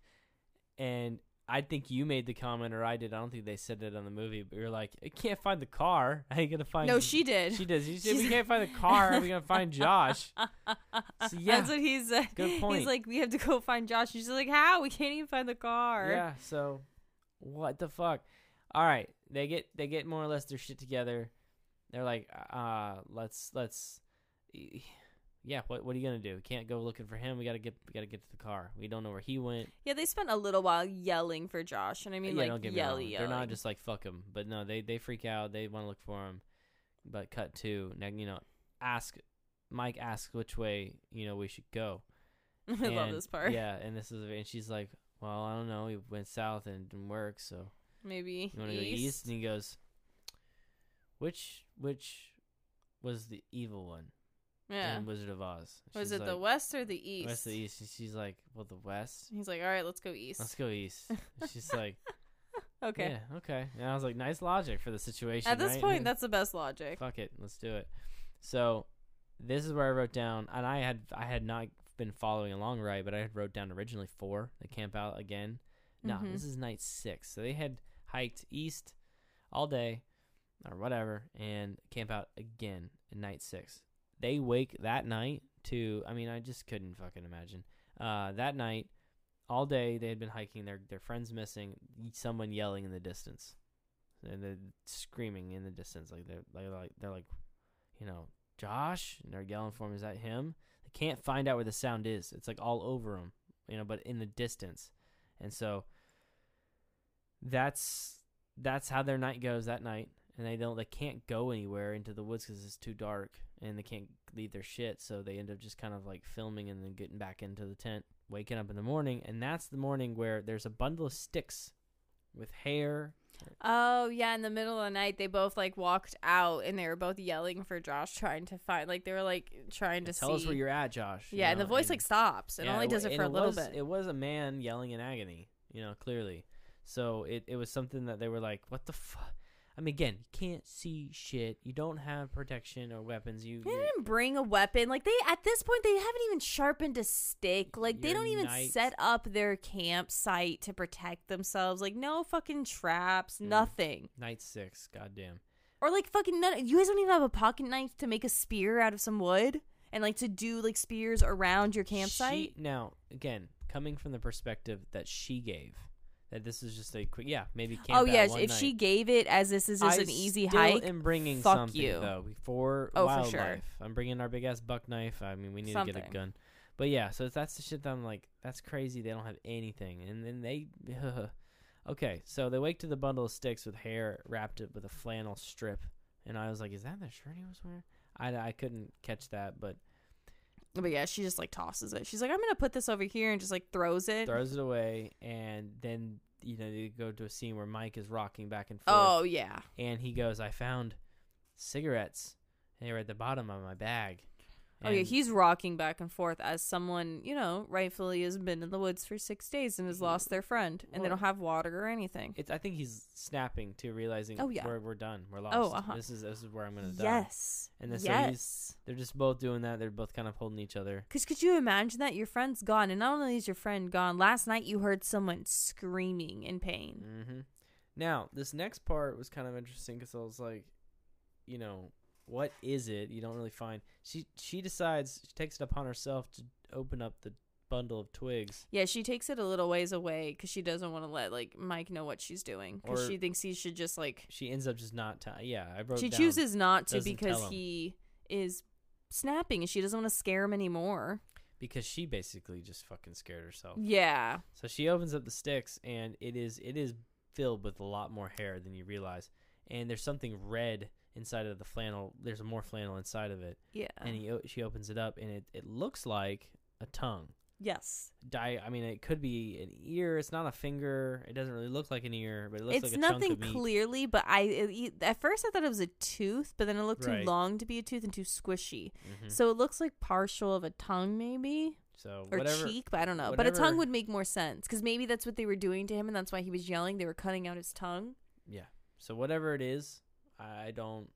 and I think you made the comment or I did. I don't think they said it on the movie, but you're like, I can't find the car. How are you gonna find? No, she did. She does. She said, we can't find the car. How are we gonna find Josh? So, yeah, That's what he said. Good point. He's like, we have to go find Josh. She's like, how? We can't even find the car. Yeah. So, what the fuck? All right, they get they get more or less their shit together. They're like, uh, let's let's, yeah. What what are you gonna do? We can't go looking for him. We gotta get we gotta get to the car. We don't know where he went. Yeah, they spent a little while yelling for Josh, and I mean, yeah, like, don't get me wrong. yelly, They're not just like fuck him, but no, they they freak out. They want to look for him. But cut to now, you know, ask Mike asks which way you know we should go. I love this part. Yeah, and this is and she's like, well, I don't know. He went south and didn't work, so. Maybe You want to go east? And he goes, which which was the evil one Yeah. in Wizard of Oz? Was She's it the like, west or the east? West or the east? And she's like, well, the west. He's like, all right, let's go east. Let's go east. And she's like, okay. yeah, okay. And I was like, nice logic for the situation. At this right? point, that's the best logic. fuck it, let's do it. So this is where I wrote down, and I had I had not been following along right, but I had wrote down originally four. They camp out again. No, Mhm. this is night six. So they had hiked east all day, or whatever, and camp out again in night six. They wake that night to. I mean, I just couldn't fucking imagine. Uh, that night, all day they had been hiking. Their their friends missing. Someone yelling in the distance, and they're screaming in the distance. Like they're like like they're like, you know, Josh, and they're yelling for him. Is that him? They can't find out where the sound is. It's like all over them, you know, but in the distance. And so that's that's how their night goes that night. and they don't they can't go anywhere into the woods because it's too dark and they can't leave their shit so they end up just kind of like filming and then getting back into the tent waking up in the morning and that's the morning where there's a bundle of sticks with hair Oh yeah, in the middle of the night, they both like walked out, and they were both yelling for Josh, trying to find like they were like trying to tell see. us where you're at josh you yeah, and the voice like stops. It yeah, only does it and for a little was, bit. it was a man yelling in agony you know clearly so it, it was something that they were like what the fuck i mean again you can't see shit you don't have protection or weapons you They didn't bring a weapon. Like they at this point they haven't even sharpened a stick. Like they don't even set up their campsite to protect themselves. Like no fucking traps, Mm. nothing. night six goddamn Or like fucking none. You guys don't even have a pocket knife to make a spear out of some wood and like to do like spears around your campsite. She, now, again, coming from the perspective that she gave, that this is just a quick, yeah, maybe. Camp oh yes, if night. she gave it as this is just I an easy still hike, am bringing fuck something you. though for Oh, for sure. I'm bringing our big ass buck knife. I mean, we need to get a gun. But yeah, so that's the shit that I'm like, that's crazy. They don't have anything, and then they. okay, so they wake to the bundle of sticks with hair wrapped it with a flannel strip, and I was like, is that the shirt he was wearing? I, I couldn't catch that, but But yeah, she just like tosses it. She's like, I'm gonna put this over here and just like throws it. throws it away, and then you know they go to a scene where Mike is rocking back and forth. oh yeah. and he goes, "I found cigarettes. And They were at the bottom of my bag." Oh yeah, he's rocking back and forth as someone, you know, rightfully has been in the woods for six days and has lost their friend, and they don't have water or anything. It's, I think he's snapping to realizing, Oh, yeah. we're, we're done, we're lost. Oh, uh-huh. This is this is where I'm gonna die. Yes. And then so he's- They're just both doing that. They're both kind of holding each other. Because could you imagine that your friend's gone, and not only is your friend gone, last night you heard someone screaming in pain. hmm Now this next part was kind of interesting because I was like, you know, what is it? You don't really find. She she decides she takes it upon herself to open up the bundle of twigs. Yeah, she takes it a little ways away because she doesn't want to let like Mike know what she's doing because she thinks he should just like. She ends up just not. T- yeah, I wrote. She down- chooses not to because he is snapping and she doesn't want to scare him anymore. because she basically just fucking scared herself. Yeah. So she opens up the sticks, and it is it is filled with a lot more hair than you realize. And there's something red inside of the flannel. There's more flannel inside of it, Yeah. and he o- she opens it up, and it it looks like a tongue. yes. Di- I mean, it could be an ear. It's not a finger. It doesn't really look like an ear, but it looks It's like a nothing chunk of meat. clearly, but I it, at first I thought it was a tooth, but then it looked Right. too long to be a tooth and too squishy. Mhm. So it looks like partial of a tongue, maybe So or whatever. cheek, but I don't know. But a whatever- tongue would make more sense because maybe that's what they were doing to him, and that's why he was yelling. They were cutting out his tongue. Yeah. So whatever it is, I don't.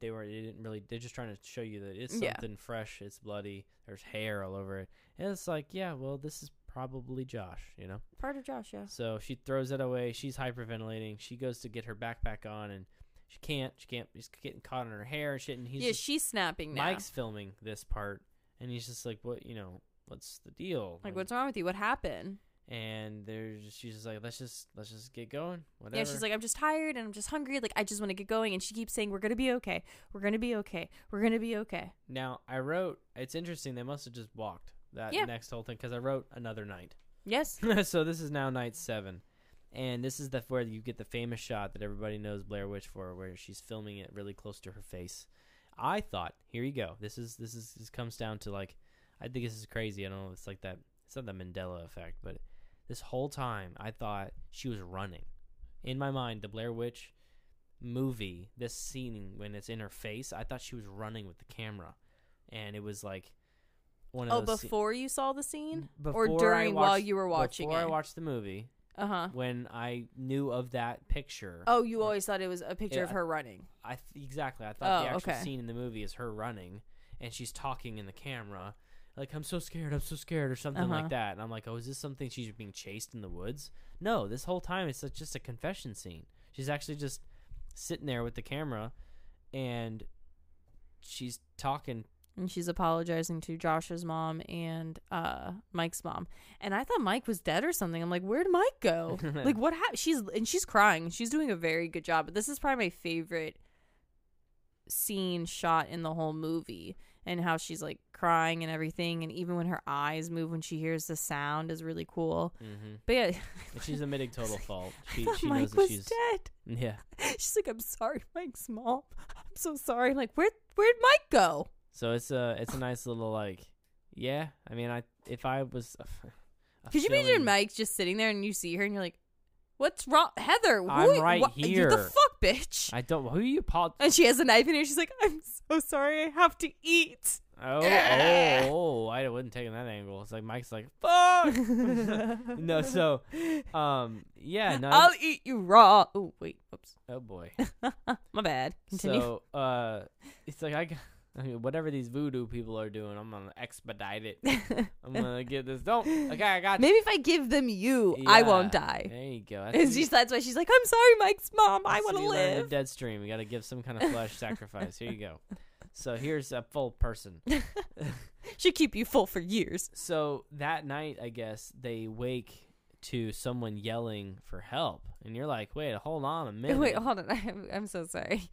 They were. They didn't really. They're just trying to show you that it's Yeah. something fresh. It's bloody. There's hair all over it, and it's like, yeah, well, this is probably Josh. You know. Part of Josh, yeah. So she throws it away. She's hyperventilating. She goes to get her backpack on, and she can't. She can't. She's getting caught in her hair and shit. And he's yeah, just, she's snapping now. Mike's filming this part, and he's just like, what? You know, what's the deal? like, And- what's wrong with you? What happened? And there's just, she's just like, let's just let's just get going. Whatever. Yeah, she's like, I'm just tired and I'm just hungry. Like, I just want to get going. And she keeps saying, We're gonna be okay. We're gonna be okay. We're gonna be okay. Now I wrote. It's interesting. They must have just walked that Yeah. next whole thing because I wrote another night. Yes. so this is now night seven, and this is the where you get the famous shot that everybody knows Blair Witch for, where she's filming it really close to her face. I thought, here you go. This is this is this comes down to like, I think this is crazy. I don't know. It's like that. It's not the Mandela effect, but this whole time I thought she was running. In my mind, the Blair Witch movie, this scene when it's in her face, I thought she was running with the camera, and it was like one of Oh, those. before you saw the scene? before or I during while you were watching it? before I watched the movie, Uh huh. when I knew of that picture. Oh, you always thought it was a picture Yeah, of her running. I th- exactly. I thought the Oh, actual okay. scene in the movie is her running, and she's talking in the camera, like "I'm so scared, I'm so scared" or something Uh-huh. like that. And I'm like, "Oh, is this something she's being chased in the woods?" No, this whole time it's just a confession scene. She's actually just sitting there with the camera, and she's talking. And she's apologizing to Josh's mom and uh Mike's mom. And I thought Mike was dead or something. I'm like, where'd Mike go? like what happened? She's and she's crying. She's doing a very good job. But this is probably my favorite scene shot in the whole movie and how she's like crying and everything, and even when her eyes move when she hears the sound is really cool. Mm-hmm. But yeah, she's admitting total fault. She she Mike knows that was she's dead. yeah. She's like, I'm sorry, Mike's mom. I'm so sorry. Like, where where'd Mike go? So it's a it's a nice little like yeah. I mean, I if I was. a f- a Could you imagine Mike just sitting there and you see her and you're like, What's wrong, Heather? I'm who- right what- you here. The fuck, bitch. I don't. Who are you? And she has a knife in her. She's like, I'm so sorry. I have to eat. Oh, oh, oh! I wouldn't take that angle. It's like Mike's like fuck. no, so um, yeah, no. I'll eat you raw. Oh wait, whoops. oh boy. My bad. Continue. So uh, it's like I, I mean, whatever these voodoo people are doing, I'm gonna expedite it. I'm gonna get this. Don't. Okay, I got. Maybe if I give them you, I won't die. There you go. And That's, she's, that's why she's like, I'm sorry, Mike's mom. I want to you in live. dead stream. You got to give some kind of flesh sacrifice. Here you go. So here's a full person. Should keep you full for years. So that night, I guess they wake to someone yelling for help, and you're like, "Wait, hold on a minute." Wait, hold on. I'm, I'm so sorry.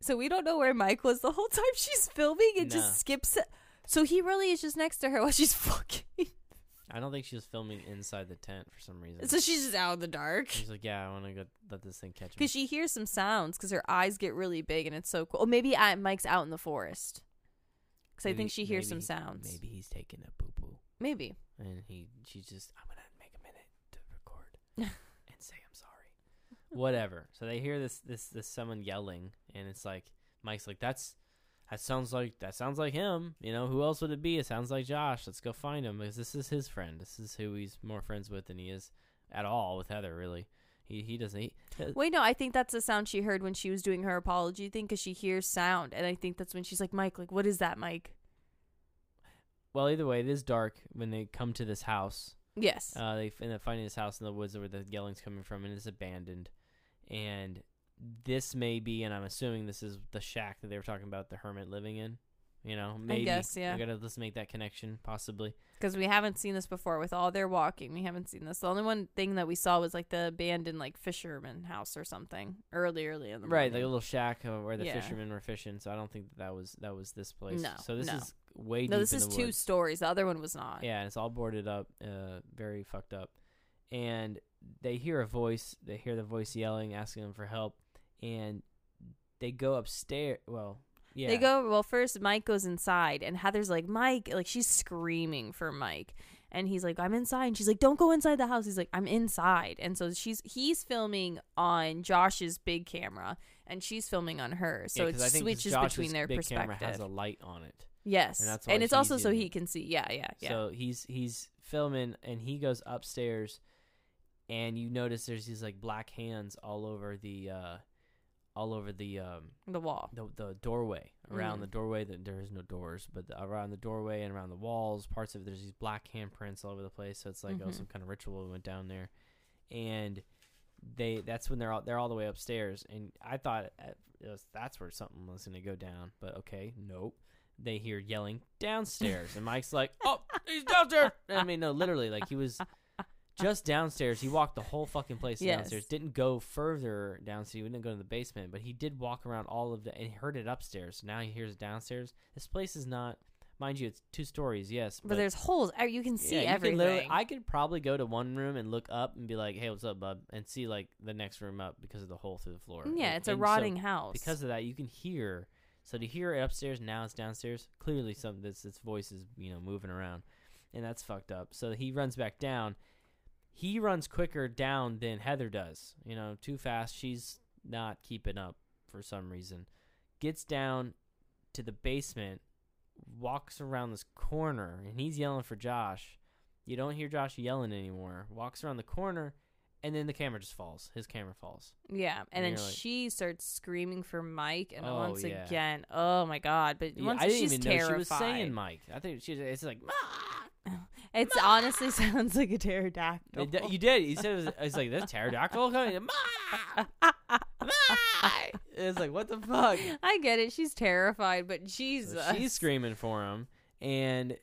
So we don't know where Mike was the whole time she's filming. It No. just skips. it. So he really is just next to her while she's fucking. I don't think she was filming inside the tent for some reason. So she's just out in the dark. She's like, "Yeah, I want to go let this thing catch me." Because she hears some sounds because her eyes get really big and it's so cool. Or maybe I, Mike's out in the forest. Because I Maybe- think she hears some maybe- sounds. Maybe he's taking a poo poo, Maybe. and he she's just, "I'm gonna make a minute to record and say I'm sorry." Whatever. So they hear this this this someone yelling, and it's like Mike's like, "That's." That sounds like that sounds like him. You know, who else would it be? It sounds like Josh. Let's go find him because this is his friend. This is who he's more friends with than he is at all with Heather. Really, he he doesn't. He, Wait, no, I think that's the sound she heard when she was doing her apology thing because she hears sound. And I think that's when she's like, Mike, like, what is that, Mike? well, either way, it is dark when they come to this house. Yes. Uh, they end up finding this house in the woods where the yelling's coming from, and it's abandoned. And this may be, and I'm assuming this is the shack that they were talking about the hermit living in. You know, maybe. I guess, yeah. I gotta let's make that connection, possibly. Because we haven't seen this before with all their walking. We haven't seen this. The only one thing that we saw was like the abandoned like fisherman house or something early, early in the Right, like a little shack uh, where the Yeah. fishermen were fishing. So I don't think that, that was that was this place. No, so this no. is way No, this is two woods. stories. The other one was not. Yeah, and it's all boarded up, uh, very fucked up. And they hear a voice. They hear the voice yelling, asking them for help, and they go upstairs. Well, yeah, They go well first Mike goes inside and Heather's like, Mike like she's screaming for Mike. And he's like, I'm inside. And she's like, Don't go inside the house. He's like, I'm inside. And so she's he's filming on Josh's big camera and she's filming on hers. So Yeah, it 'cause I think 'cause switches Josh's between their big camera perspective. has a light on it. yes. and And, that's why it's also so he can see. Yeah, yeah, yeah. So he's he's filming, and he goes upstairs, and you notice there's these like black hands all over the, uh, all over the um the wall. the the doorway around Mm. the doorway. That there is no doors, but the, around the doorway and around the walls, parts of it, there's these black handprints all over the place. So it's like oh, Mhm. some kind of ritual went down there, and they that's when they're all they're all the way upstairs. And I thought it was, that's where something was gonna go down, but okay, nope. They hear yelling downstairs, and Mike's like, "Oh, he's downstairs!" I mean, no, literally, like he was just downstairs. He walked the whole fucking place Yes. downstairs. Didn't go further downstairs. He didn't go to the basement, but he did walk around all of the and he heard it upstairs. So now he hears it downstairs. This place is not, mind you, it's two stories, yes, But, there's holes. You can see yeah, you everything. Literally, I could probably go to one room and look up and be like, "Hey, what's up, bub?" and see like the next room up because of the hole through the floor. yeah, And- it's a and so rotting house. because of that, you can hear. So to hear it upstairs, now it's downstairs. Clearly, some this its voice is you know moving around, and that's fucked up. So he runs back down. He runs quicker down than Heather does. You know, too fast. She's not keeping up for some reason. Gets down to the basement, walks around this corner, and he's yelling for Josh. You don't hear Josh yelling anymore. Walks around the corner, and then the camera just falls. His camera falls. Yeah, and And then like- she starts screaming for Mike, and Oh, once yeah. again, oh my god! But Yeah, once I didn't she's even terrified, know she was saying Mike. I think she's. It's like ah! it honestly sounds like a pterodactyl. It d- you did. You said it was, it's like this pterodactyl coming. Ma! Ma! It's like what the fuck. I get it. She's terrified, but So Jesus, she's screaming for him, and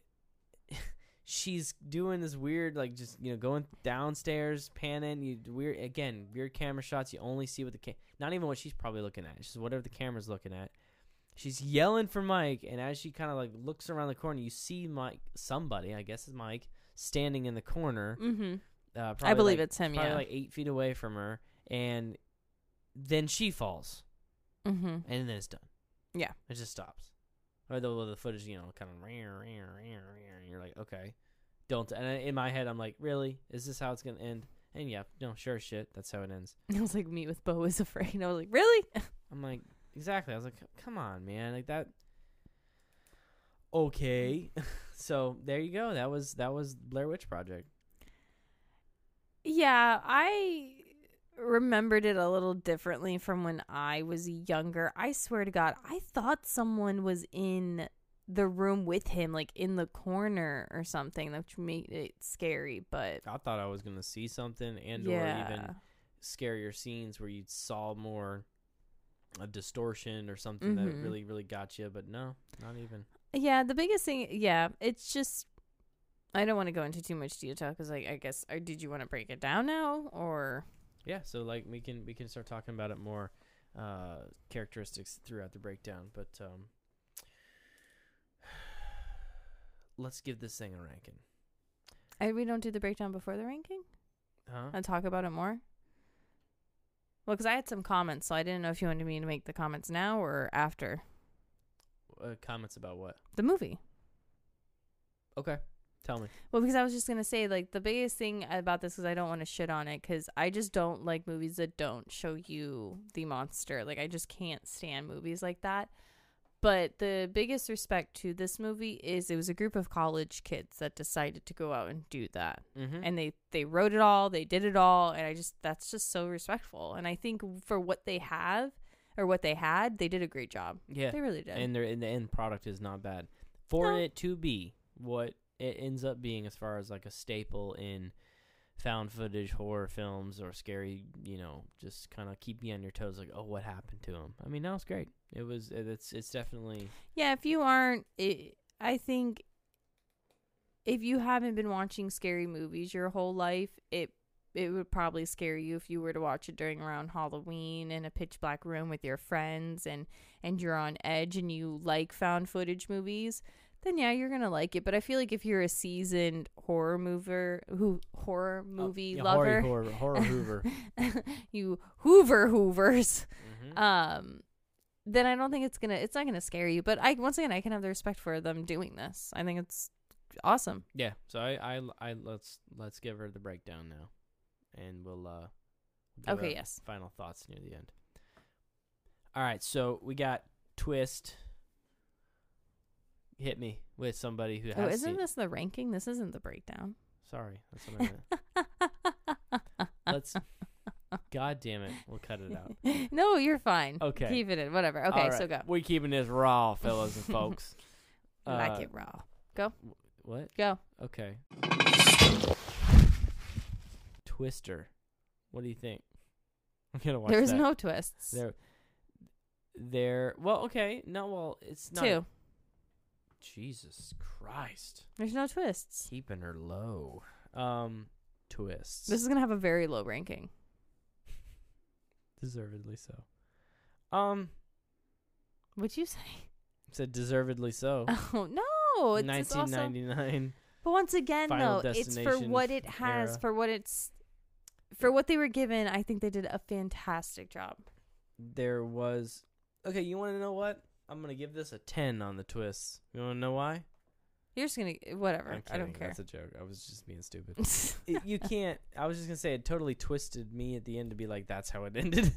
she's doing this weird, like just you know, going downstairs, panning. You weird again, weird camera shots. You only see what the ca- not even what she's probably looking at. It's just whatever the camera's looking at. She's yelling for Mike, and as she kind of like looks around the corner, you see Mike, somebody, I guess is Mike, standing in the corner. Mm-hmm. Uh, I believe like- it's him. probably Yeah. like eight feet away from her, and then she falls, mm-hmm. and then it's done. Yeah. it just stops. Or the the footage, you know, kind of, and you're like, okay, don't. And in my head, I'm like, really, is this how it's gonna end? And yeah, no, sure shit, that's how it ends. I was like, meet with Beau is afraid. I was like, really? I'm like, exactly. I was like, come on, man, like that. Okay, so there you go. That was that was Blair Witch Project. Yeah, I remembered it a little differently from when I was younger. I swear to God, I thought someone was in the room with him, like in the corner or something, which made it scary. But I thought I was gonna see something and or even scarier scenes where you saw more a distortion or something that Mhm. really really got you, but no, not even. yeah. The biggest thing, yeah, it's just. I don't want to go into too much detail because, like, I guess, or did you want to break it down now, or Yeah, so like we can we can start talking about it more uh characteristics throughout the breakdown, but um let's give this thing a ranking. I, we don't do the breakdown before the ranking Huh? and talk about it more? Well, because I had some comments, so I didn't know if you wanted me to make the comments now or after Uh, comments about what? the movie. Okay. Tell me. Well, because I was just gonna say, like, the biggest thing about this is I don't want to shit on it because I just don't like movies that don't show you the monster. Like, I just can't stand movies like that. But the biggest respect to this movie is it was a group of college kids that decided to go out and do that. Mm-hmm. and they they wrote it all they did it all and i just that's just so respectful and i think for what they have or what they had they did a great job yeah. they really did and their and the end product is not bad for No. it to be what it ends up being as far as like a staple in found footage horror films or scary you know just kind of keep you on your toes like oh what happened to him? I mean that was great. It was it's it's definitely yeah if you aren't it, i think if you haven't been watching scary movies your whole life it it would probably scare you if you were to watch it during around Halloween in a pitch black room with your friends and and you're on edge and you like found footage movies then yeah you're gonna like it but I feel like if you're a seasoned horror mover who horror movie yeah, lover horror horror, horror hoover. you Hoover Hoovers hmm um then I don't think it's gonna it's not gonna scare you but I once again I can have the respect for them doing this. I think it's awesome. Yeah so I, I i let's let's give her the breakdown now and we'll uh Okay, yes. final thoughts near the end. All right so we got twist hit me with somebody who has oh isn't seen this the ranking this isn't the breakdown Sorry, that's what I meant. Let's. God damn it, we'll cut it out. no you're fine Okay. keep it in whatever okay All so go We're keeping this raw, fellas and folks. like Uh, it raw Go. What? go Okay. Twister. What do you think? I'm gonna watch there's that. no twists There. There. Well, okay. No, well, it's not. two Jesus Christ, there's no twists keeping her low. Um, twists. this is gonna have a very low ranking deservedly so. Um, what'd you say said deservedly so. oh no it's, it's also 1999. But once again, Final though, it's for Destination what it has, era. for what it's, for what they were given. I think they did a fantastic job. there was okay you want to know what i'm gonna give this a 10 on the twists you want to know why You're just gonna whatever. I'm I don't care. that's a joke i was just being stupid It- you can't i was just gonna say it totally twisted me at the end to be like that's how it ended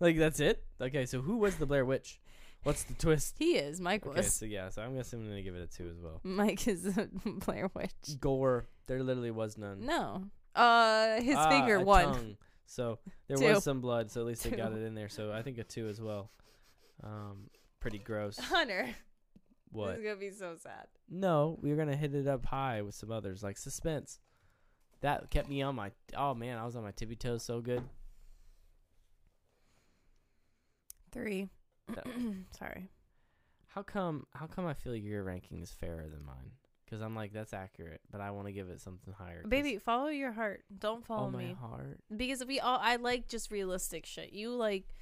like that's it okay so who was the blair witch what's the twist he is. Mike okay was. so yeah so i'm guessing i'm gonna give it a 2 as well Mike is a Blair Witch. gore there literally was none No. Uh, his Ah, finger tongue. so there Two. was some blood so at least they got it in there so i think a 2 as well um pretty gross Hunter. what This is gonna be so sad. No, we were gonna hit it up high with some others, like suspense. That kept me on my. Oh man, I was on my tippy toes so good. Three. That- Sorry. How come? How come I feel your ranking is fairer than mine? Because I'm like that's accurate, but I want to give it something higher. Baby, follow your heart. Don't oh follow my me. heart. Because we all I like just realistic shit. You like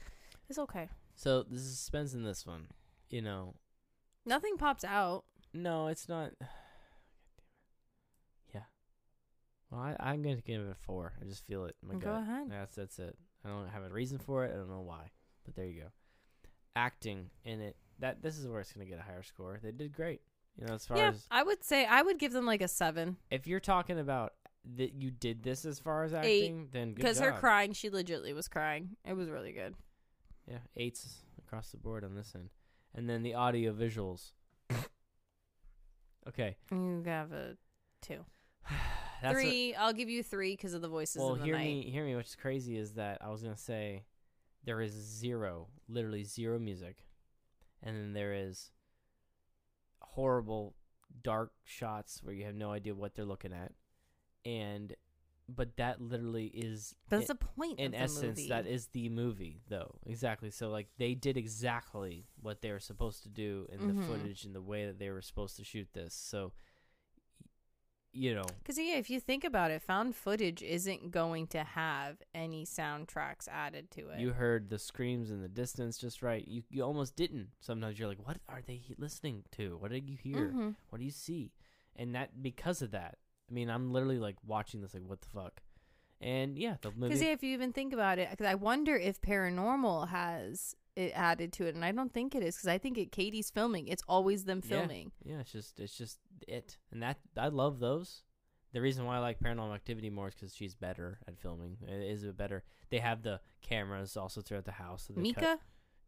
it's okay. So the suspense in this one you know, Nothing pops out. no, it's not. yeah. Well, I, I'm gonna give it a four. I just feel it. My Go gut. ahead. That's that's it. I don't have a reason for it. I don't know why, but there you go. Acting in it. That this is where it's gonna get a higher score. They did great. You know, as far Yeah, as I would say I would give them like a seven if you're talking about that you did this as far as Eight, acting, then because her crying, she legitly was crying. It was really good. Yeah, eights across the board on this end, and then the audio visuals. okay, You have a two, that's three. i I'll give you three because of the voices well, in the hear night. me, hear me. What's crazy is that I was gonna say there is zero, literally zero music, and then there is horrible dark shots where you have no idea what they're looking at, and but that literally is That's the point. in the essence movie. that is the movie though exactly so like they did exactly what they were supposed to do in the Mhm. footage and the way that they were supposed to shoot this so you know Because yeah, if you think about it, found footage isn't going to have any soundtracks added to it. you heard the screams in the distance just right you, you almost didn't sometimes you're like what are they listening to what did you hear Mhm. what do you see and that because of that i mean i'm literally like watching this like what the fuck and yeah the movie Because yeah, if you even think about it, because I wonder if paranormal has it added to it, and I don't think it is. Because I think it Katie's filming, it's always them filming. Yeah, it's just it's just it, and that I love those. The reason why I like Paranormal Activity more is because she's better at filming. It is a better. They have the cameras also throughout the house. So they cut- Mika,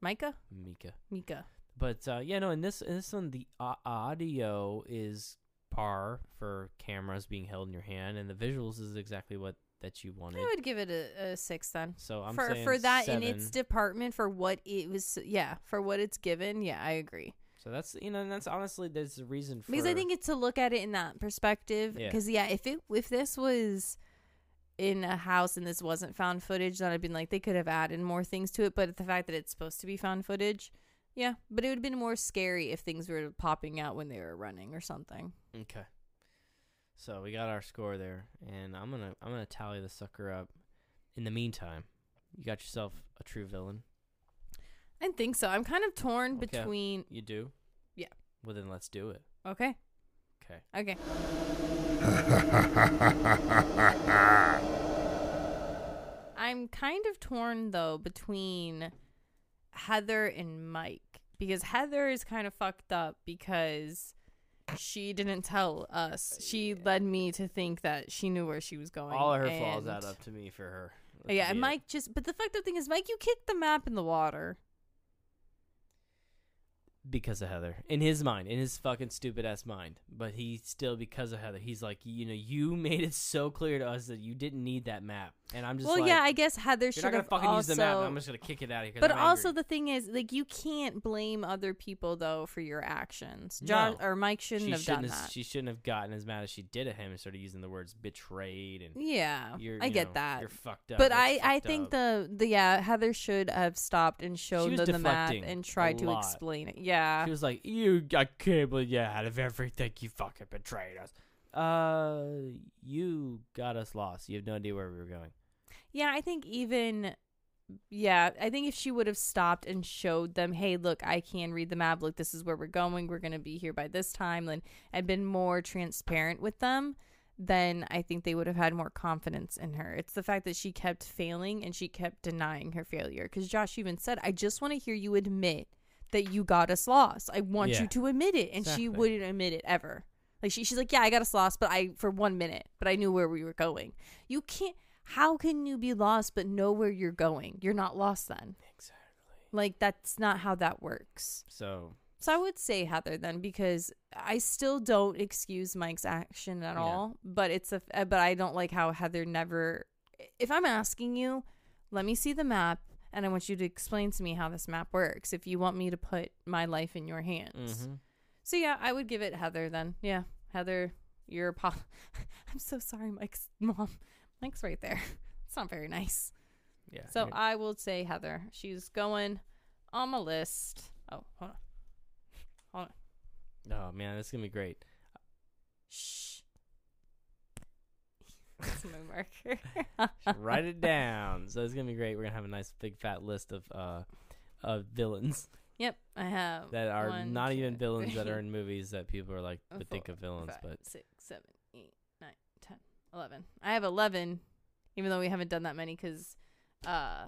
Micah, Mika. Mika. But uh, yeah, no. In this in this one, the uh, audio is par for cameras being held in your hand, and the visuals is exactly what that you wanted. I would give it a, a six then. So I'm for saying for that seven. in its department for what it was. Yeah, for what it's given. Yeah, I agree. so that's you know, and that's honestly there's a reason for because I think it's to look at it in that perspective. Yeah. Because yeah. if it if this was in a house and this wasn't found footage, then I'd been like they could have added more things to it. But the fact that it's supposed to be found footage, yeah. But it would have been more scary if things were popping out when they were running or something. Okay. So we got our score there, and I'm gonna I'm gonna tally the sucker up. In the meantime, you got yourself a true villain. I think so. I'm kind of torn Okay. between. You do? Yeah. Well then let's do it. Okay. Okay. Okay. I'm kind of torn though between Heather and Mike because Heather is kind of fucked up because she didn't tell us. She led me to think that she knew where she was going. All of her flaws and- add up to me for her. That Yeah, and. Mike just but the fucked up thing is Mike, you kicked the map in the water. because of Heather. In his mind, in his fucking stupid ass mind. But he still because of Heather, he's like, you know, you made it so clear to us that you didn't need that map. And I'm just well, like, yeah, I guess Heather should not gonna have fucking also. use the map. I'm just gonna kick it out of here. but also the thing is, like, you can't blame other people though for your actions. Josh No. or Mike shouldn't she have shouldn't done have, that. She shouldn't have gotten as mad as she did at him and started using the words betrayed and yeah, you're. I get know, that. You're fucked up. But that's I, I think up. the, the yeah Heather should have stopped and showed them the map and tried to lot. explain it. Yeah, She was like, "You, I can't believe you out of everything you fucking betrayed us." Uh, you got us lost. You have no idea where we were going. Yeah. I think even yeah, I think if she would have stopped and showed them, hey, look, I can read the map. Look, this is where we're going. We're gonna be here by this time, and and been more transparent with them. Then I think they would have had more confidence in her. It's the fact that she kept failing and she kept denying her failure. Because Josh even said, "I just want to hear you admit that you got us lost. I want Yeah. you to admit it." And she wouldn't admit it ever. Like she, she's like, "Yeah, I got us lost, but I for one minute, but I knew where we were going." You can't. How can you be lost but know where you're going? You're not lost then. Exactly. Like that's not how that works. So So I would say Heather then because I still don't excuse Mike's action at Yeah. all, but it's a but I don't like how Heather never if I'm asking you, let me see the map and I want you to explain to me how this map works if you want me to put my life in your hands. mhm. So yeah, I would give it Heather then. Yeah, Heather, you're a po- I'm so sorry Mike's mom. Mike's right there. It's not very nice. yeah. So I will say Heather. She's going on my list. Oh, hold on. oh man, this is gonna be great. Shh. That's my marker. Write it down. So it's gonna be great. We're gonna have a nice big fat list of uh of villains. Yep, I have that are one, not even two, villains that are in movies that people are like would think of villains, five, but six, seven, eight, nine, ten, eleven. I have eleven, even though we haven't done that many because, uh,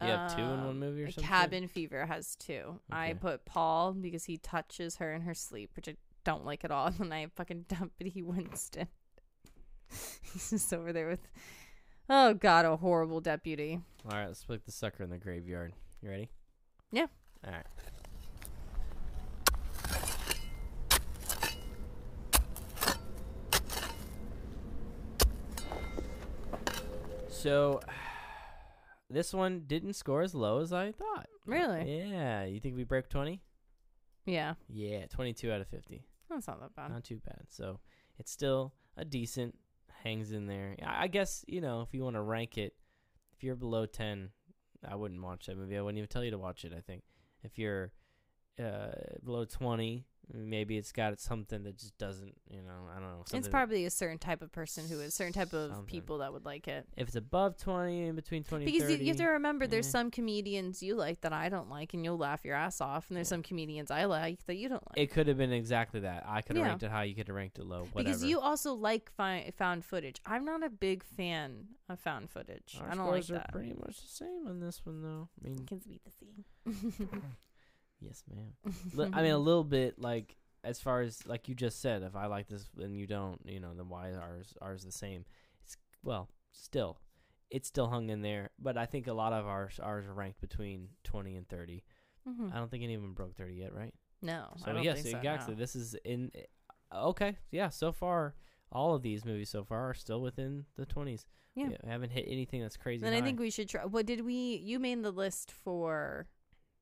you have two in one um, movie or something. Cabin Fever has two. I put Paul because he touches her in her sleep, which I don't like at all. And then I fucking Deputy Winston. He's just over there with, oh god, a horrible deputy. All right, let's put the sucker in the graveyard. You ready? Yeah. All right. So, this one didn't score as low as I thought. Really? Yeah. You think we break 20? Yeah, Yeah, 22 out of 50. that's not that bad. Not too bad. So, it's still a decent, hangs in there. I I guess, you know, if you want to rank it, if you're below 10, I wouldn't watch that movie. I wouldn't even tell you to watch it, I think. If you're uh, below 20, maybe it's got something that just doesn't, you know, I don't know. It's probably a certain type of person who is certain type of Something. people that would like it. If it's above 20, in between 20 Because and you, 30. you have to remember, there's eh. some comedians you like that I don't like, and you'll laugh your ass off, and there's Yeah. some comedians I like that you don't like. It could have been exactly that. I could have Yeah. ranked it high. You could have ranked it low. Whatever. because you also like fi- found footage. I'm not a big fan of found footage. Our I don't like scores are that. pretty much the same on this one, though. I mean, Can be the same. yes, ma'am. I mean, a little bit like as far as like you just said. If I like this and you don't, you know, then why is ours ours the same? It's well, still, it's still hung in there. But I think a lot of ours ours are ranked between twenty and 30 Mhm. I don't think any of them broke thirty yet, right? No, So yes, so, exactly. no. This is in. Okay, yeah. So far, all of these movies so far are still within the twenties. Yeah. we haven't hit anything that's crazy. Then I think we should try. What did we? You made the list for.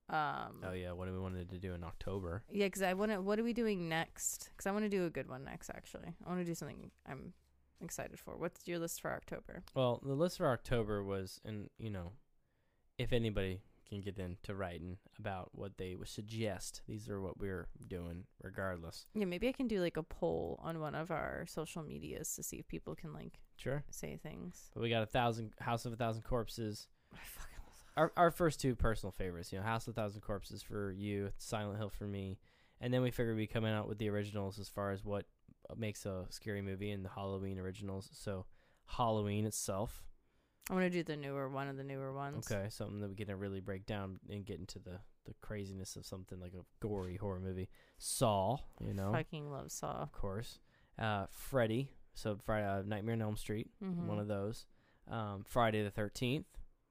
Um, Oh yeah, what do we wanted to do in October? Yeah, because I want to. What are we doing next? Because I want to do a good one next. Actually, I want to do something I'm excited for. What's your list for October? Well, the list for October was, and you know, if anybody can get into writing about what they would suggest, these are what we're doing, regardless. Yeah, maybe I can do like a poll on one of our social medias to see if people can like Sure. say things. But we got a thousand House of a Thousand Corpses. I fucking Our our first two personal favorites, you know, House of a Thousand Corpses for you, Silent Hill for me, and then we figured we'd come out with the originals as far as what makes a scary movie and the Halloween originals. So Halloween itself, I want to do the newer one of the newer ones. Okay, something that we can really break down and get into the the craziness of something like a gory horror movie. Saw, you know, Fucking love Saw. of course. Uh, Freddy, so Friday, uh, Nightmare on Elm Street, Mm-hmm. one of those. Um, Friday the Thirteenth,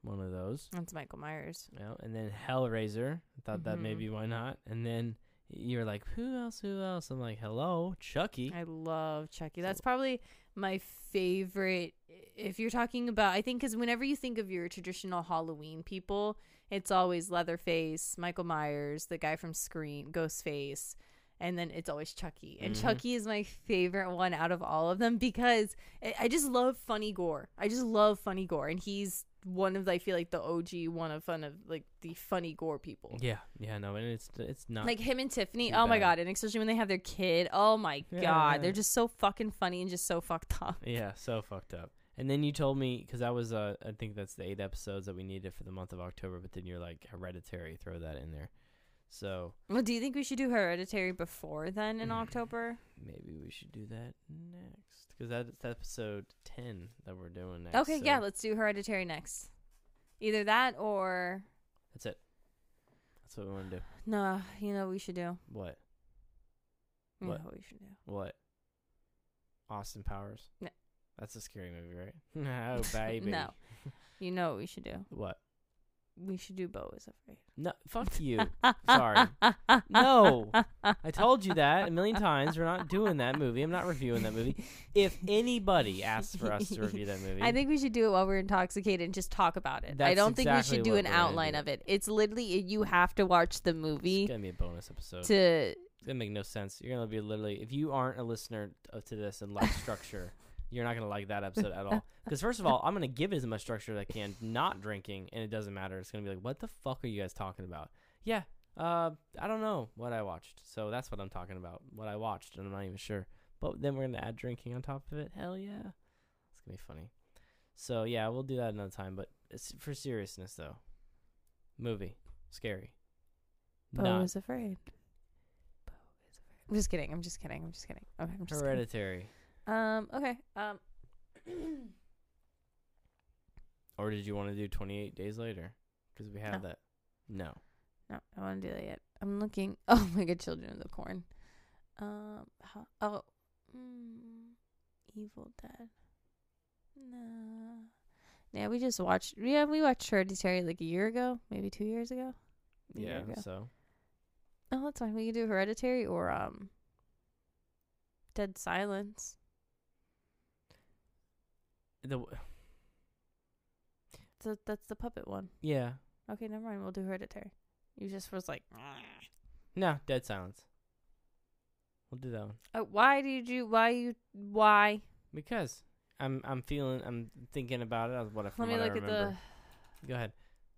one of those. That's Michael Myers. Yeah, and then Hellraiser. I thought that Mhm. maybe why not? And then you're like, who else? Who else? I'm like, hello, Chucky. I love Chucky. That's probably my favorite. If you're talking about, I think, because whenever you think of your traditional Halloween people, it's always Leatherface, Michael Myers, the guy from Scream, Ghostface, and then it's always Chucky. And Mhm. Chucky is my favorite one out of all of them because I I just love funny gore. I just love funny gore, and he's one of I feel like the OG one of fun of like the funny gore people. yeah, yeah, no, and it's it's not Like him and Tiffany. Oh my god, and especially when they have their kid. Oh my Yeah. god, they're just so fucking funny and just so fucked up. Yeah, so fucked up. And then you told me because I was uh I think that's the eight episodes that we needed for the month of October, but then you're like Hereditary, throw that in there. So Well, do you think we should do Hereditary before then in October? maybe we should do that next because that's episode ten that we're doing next. Okay, so yeah, let's do Hereditary next. Either that or that's it. That's what we want to do. no, you know what we should do. What? You what we should do. What? Austin Powers. No. That's a scary movie, right? no, baby. No. You know what we should do. What? We should do Beau is Afraid. No, fuck you. Sorry. No. I told you that a million times. We're not doing that movie. I'm not reviewing that movie. If anybody asks for us to review that movie, I think we should do it while we're intoxicated and just talk about it. I don't think we should do an outline do. of it. It's literally you have to watch the movie. it's gonna be a bonus episode. to It's gonna make no sense. You're gonna be literally if you aren't a listener of, to this and like structure, you're not gonna like that episode at all. Because first of all, I'm gonna give it as much structure as I can, not drinking, and it doesn't matter. It's gonna be like, what the fuck are you guys talking about? Yeah, uh, I don't know what I watched, so that's what I'm talking about. What I watched, and I'm not even sure. But then we're gonna add drinking on top of it. Hell yeah, it's gonna be funny. So yeah, we'll do that another time. But it's for seriousness though. Movie, scary. Beau Not is afraid. Beau is afraid. I'm just kidding. I'm just kidding. I'm just kidding. Okay, I'm just kidding. Um. Okay. Um. Or did you want to do 28 days later? Because we have No. that. No. No, I want to do that yet. I'm looking. Oh my god, Children of the Corn. Um. How, oh. Mm, Evil Dead. Nah. Yeah, we just watched. Yeah, we watched Hereditary like a year ago, maybe two years ago. A year Yeah. ago. So Oh, that's fine. We can do Hereditary or um. Dead Silence. The So that's the puppet one. yeah. Okay, never mind. We'll do Hereditary. You just was like, No, Dead Silence. We'll do that one oh, why did you? Why you? Why? because I'm I'm feeling I'm thinking about it. What I from Let me what I look at remember. the. Go ahead.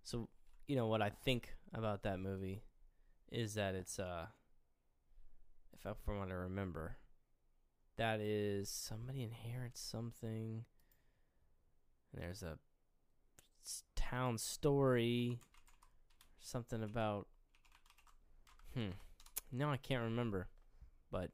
So, you know what I think about that movie is that it's uh if I from what I remember, that is somebody inherits something. And there's a town story something about hmm. No, I can't remember. But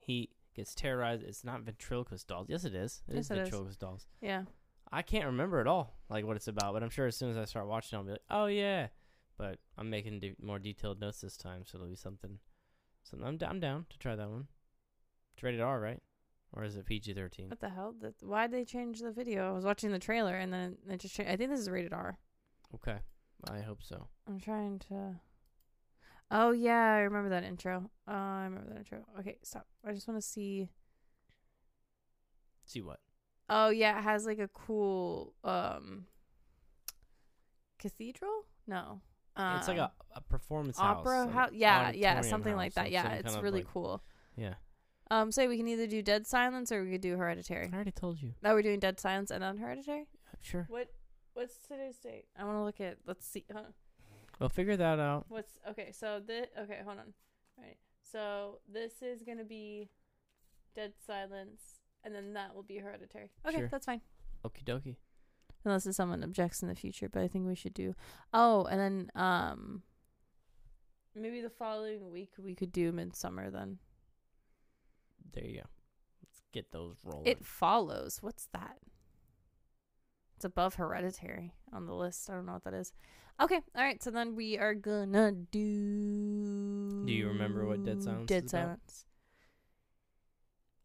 he gets terrorized. It's not ventriloquist dolls. Yes, it is. It is Yes, it is. ventriloquist dolls. Yeah. I can't remember at all, like what it's about. But I'm sure as soon as I start watching, I'll be like, "Oh yeah." But I'm making de- more detailed notes this time, so it'll be something. Something I'm, d- I'm down to try that one. It's rated R, right? Or is it PG-13? What the hell? That why'd they change the video? I was watching the trailer and then it just changed. I think this is rated R. Okay, I hope so. I'm trying to. Oh yeah, I remember that intro. Uh, I remember that intro. Okay, stop. I just want to see. See what? Oh yeah, it has like a cool um. Cathedral? No. Um, it's like a, a performance opera house. house. like Yeah, yeah, something like that. Yeah, it's really like- cool. Yeah, Um, so we can either do Dead Silence or we could do Hereditary. I already told you. Oh, we're doing Dead Silence and then Hereditary. Sure. What? What's today's date? I want to look at. Let's see. Huh? We'll figure that out. What's okay? So this. Okay, hold on. All right. So this is gonna be Dead Silence, and then that will be Hereditary. Okay, Sure. that's fine. Okie dokie. Unless if someone objects in the future, but I think we should do. Oh, and then um. Maybe the following week we could do Midsommar then. There you go. Let's get those rolling. It follows. What's that? It's above Hereditary on the list. I don't know what that is. Okay, all right. So then we are gonna do. Do you remember what Dead Silence Dead is about? Silence.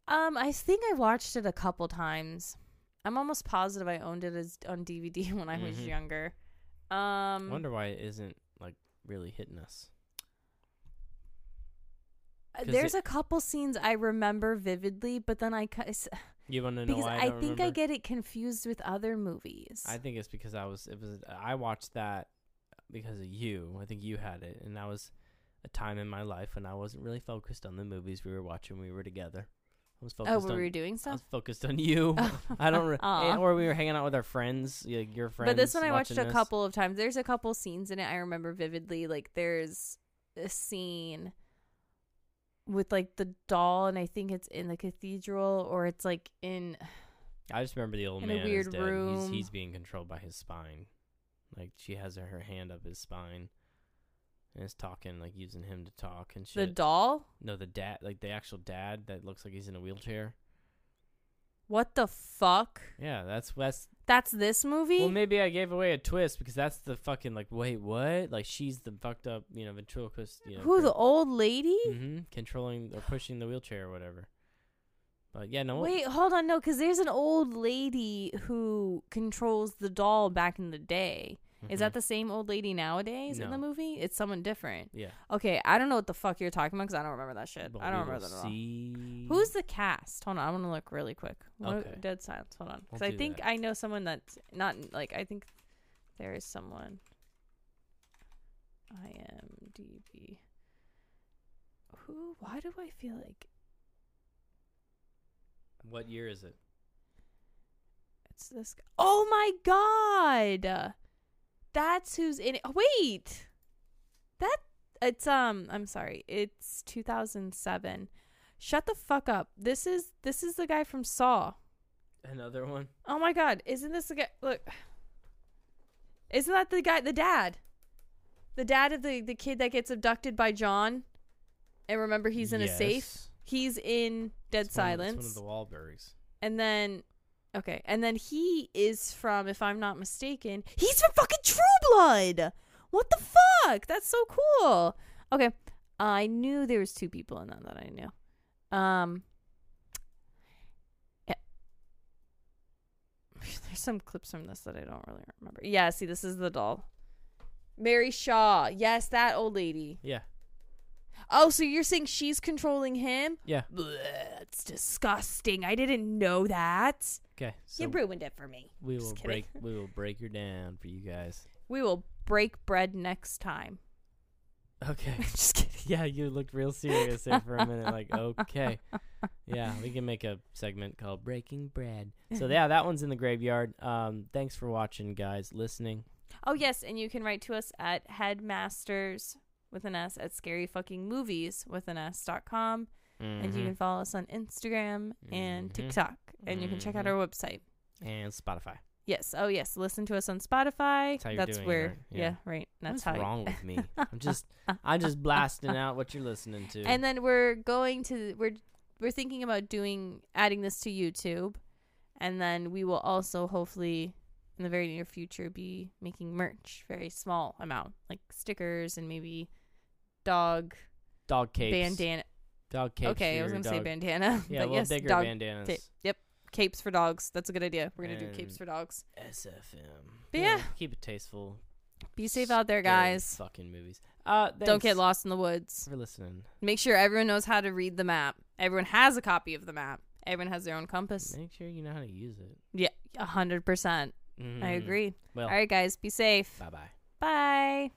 Um, I think I watched it a couple times. I'm almost positive I owned it as on DVD when I was Mhm. younger. Um, I Wonder why it isn't like really hitting us. Uh, there's it- a couple scenes I remember vividly, but then I You want to know because why I, I think I get it confused with other movies. I think it's because I was it was I watched that because of you. I think you had it, and that was a time in my life when I wasn't really focused on the movies we were watching. when We were together. I was oh, focused on. we were doing I stuff. was focused on you. I don't. Re- and- or we were hanging out with our friends, like your friends. But this one I watched watching a couple of times. There's a couple scenes in it I remember vividly. Like there's a scene with like the doll, and I think it's in the cathedral or it's like in. I just remember the old in a man weird is dead. room. He's he's being controlled by his spine. Like she has her, her hand up his spine, and is talking like using him to talk and shit. The doll? no, the dad, like the actual dad that looks like he's in a wheelchair. What the fuck? Yeah, that's that's. That's this movie? Well, maybe I gave away a twist because that's the fucking like. Wait, what? Like she's the fucked up, you know, ventriloquist. You know, Who, the old lady? hmm controlling or pushing the wheelchair or whatever. But yeah, no. Wait, hold on. No, because there's an old lady who controls the doll back in the day. Is mhm. that the same old lady nowadays in the movie? It's someone different. Yeah. Okay, I don't know what the fuck you're talking about because I don't remember that shit. But I don't remember that at all. see. Who's the cast? Hold on, I want to look really quick. What- Okay. Dead silence. Hold on, because We'll I think that. I know someone that's not like I think there is someone. i IMDb. Who? Why do I feel like What year is it? it's this? Guy? Oh my god! That's who's in it. Oh, wait, that it's um. I'm sorry. It's 2007. Shut the fuck up. This is this is the guy from Saw. Another one. Oh my god, isn't this the guy? Look, isn't that the guy, the dad? The dad of the the kid that gets abducted by John. And remember he's in a safe. He's in Dead It's one Silence. It's one of the Wahlbergs. And then okay, and then he is from if I'm not mistaken, he's from fucking True Blood. What the fuck? That's so cool. Okay. I knew there was two people in that that I knew. Um yeah. There's some clips from this that I don't really remember. Yeah, see this is the doll. Mary Shaw. Yes, that old lady. Yeah. Oh, so you're saying she's controlling him? Yeah. It's disgusting. I didn't know that. Okay. So you ruined it for me. we will break we will break her down for you guys. We will break bread next time. Okay. Just kidding. yeah, you looked real serious there for a minute. Like, okay. Yeah, we can make a segment called Breaking Bread. So yeah, that one's in the graveyard. Um, thanks for watching, guys, listening. Oh yes, and you can write to us at headmasters with an S at scaryfuckingmovies with an S dot com, and you Mhm. can follow us on Instagram and Mhm. TikTok, and you can check out Mhm. our website. and Spotify. Yes. Oh yes. Listen to us on Spotify. That's you're doing where. right? Yeah. Yeah. Right. That's What's how. wrong with me? I'm just I'm just blasting out what you're listening to. And then we're going to we're we're thinking about doing adding this to YouTube, and then we will also hopefully in the very near future be making merch, very small amount, like stickers and maybe dog dog capes. bandana. Dog capes. okay, I was gonna say bandana, Yeah, a but little yes, bigger dog. bandanas. yep, capes for dogs. That's a good idea. We're gonna do capes for dogs. SFM. But yeah. keep it tasteful. Be safe out there, guys. Fucking movies. Uh, Don't get lost in the woods. for listening. Make sure everyone knows how to read the map. Everyone has a copy of the map. Everyone has their own compass. Make sure you know how to use it. Yeah, a hundred percent. I Mhm. agree. Well, All right, guys, be safe. bye bye. Bye.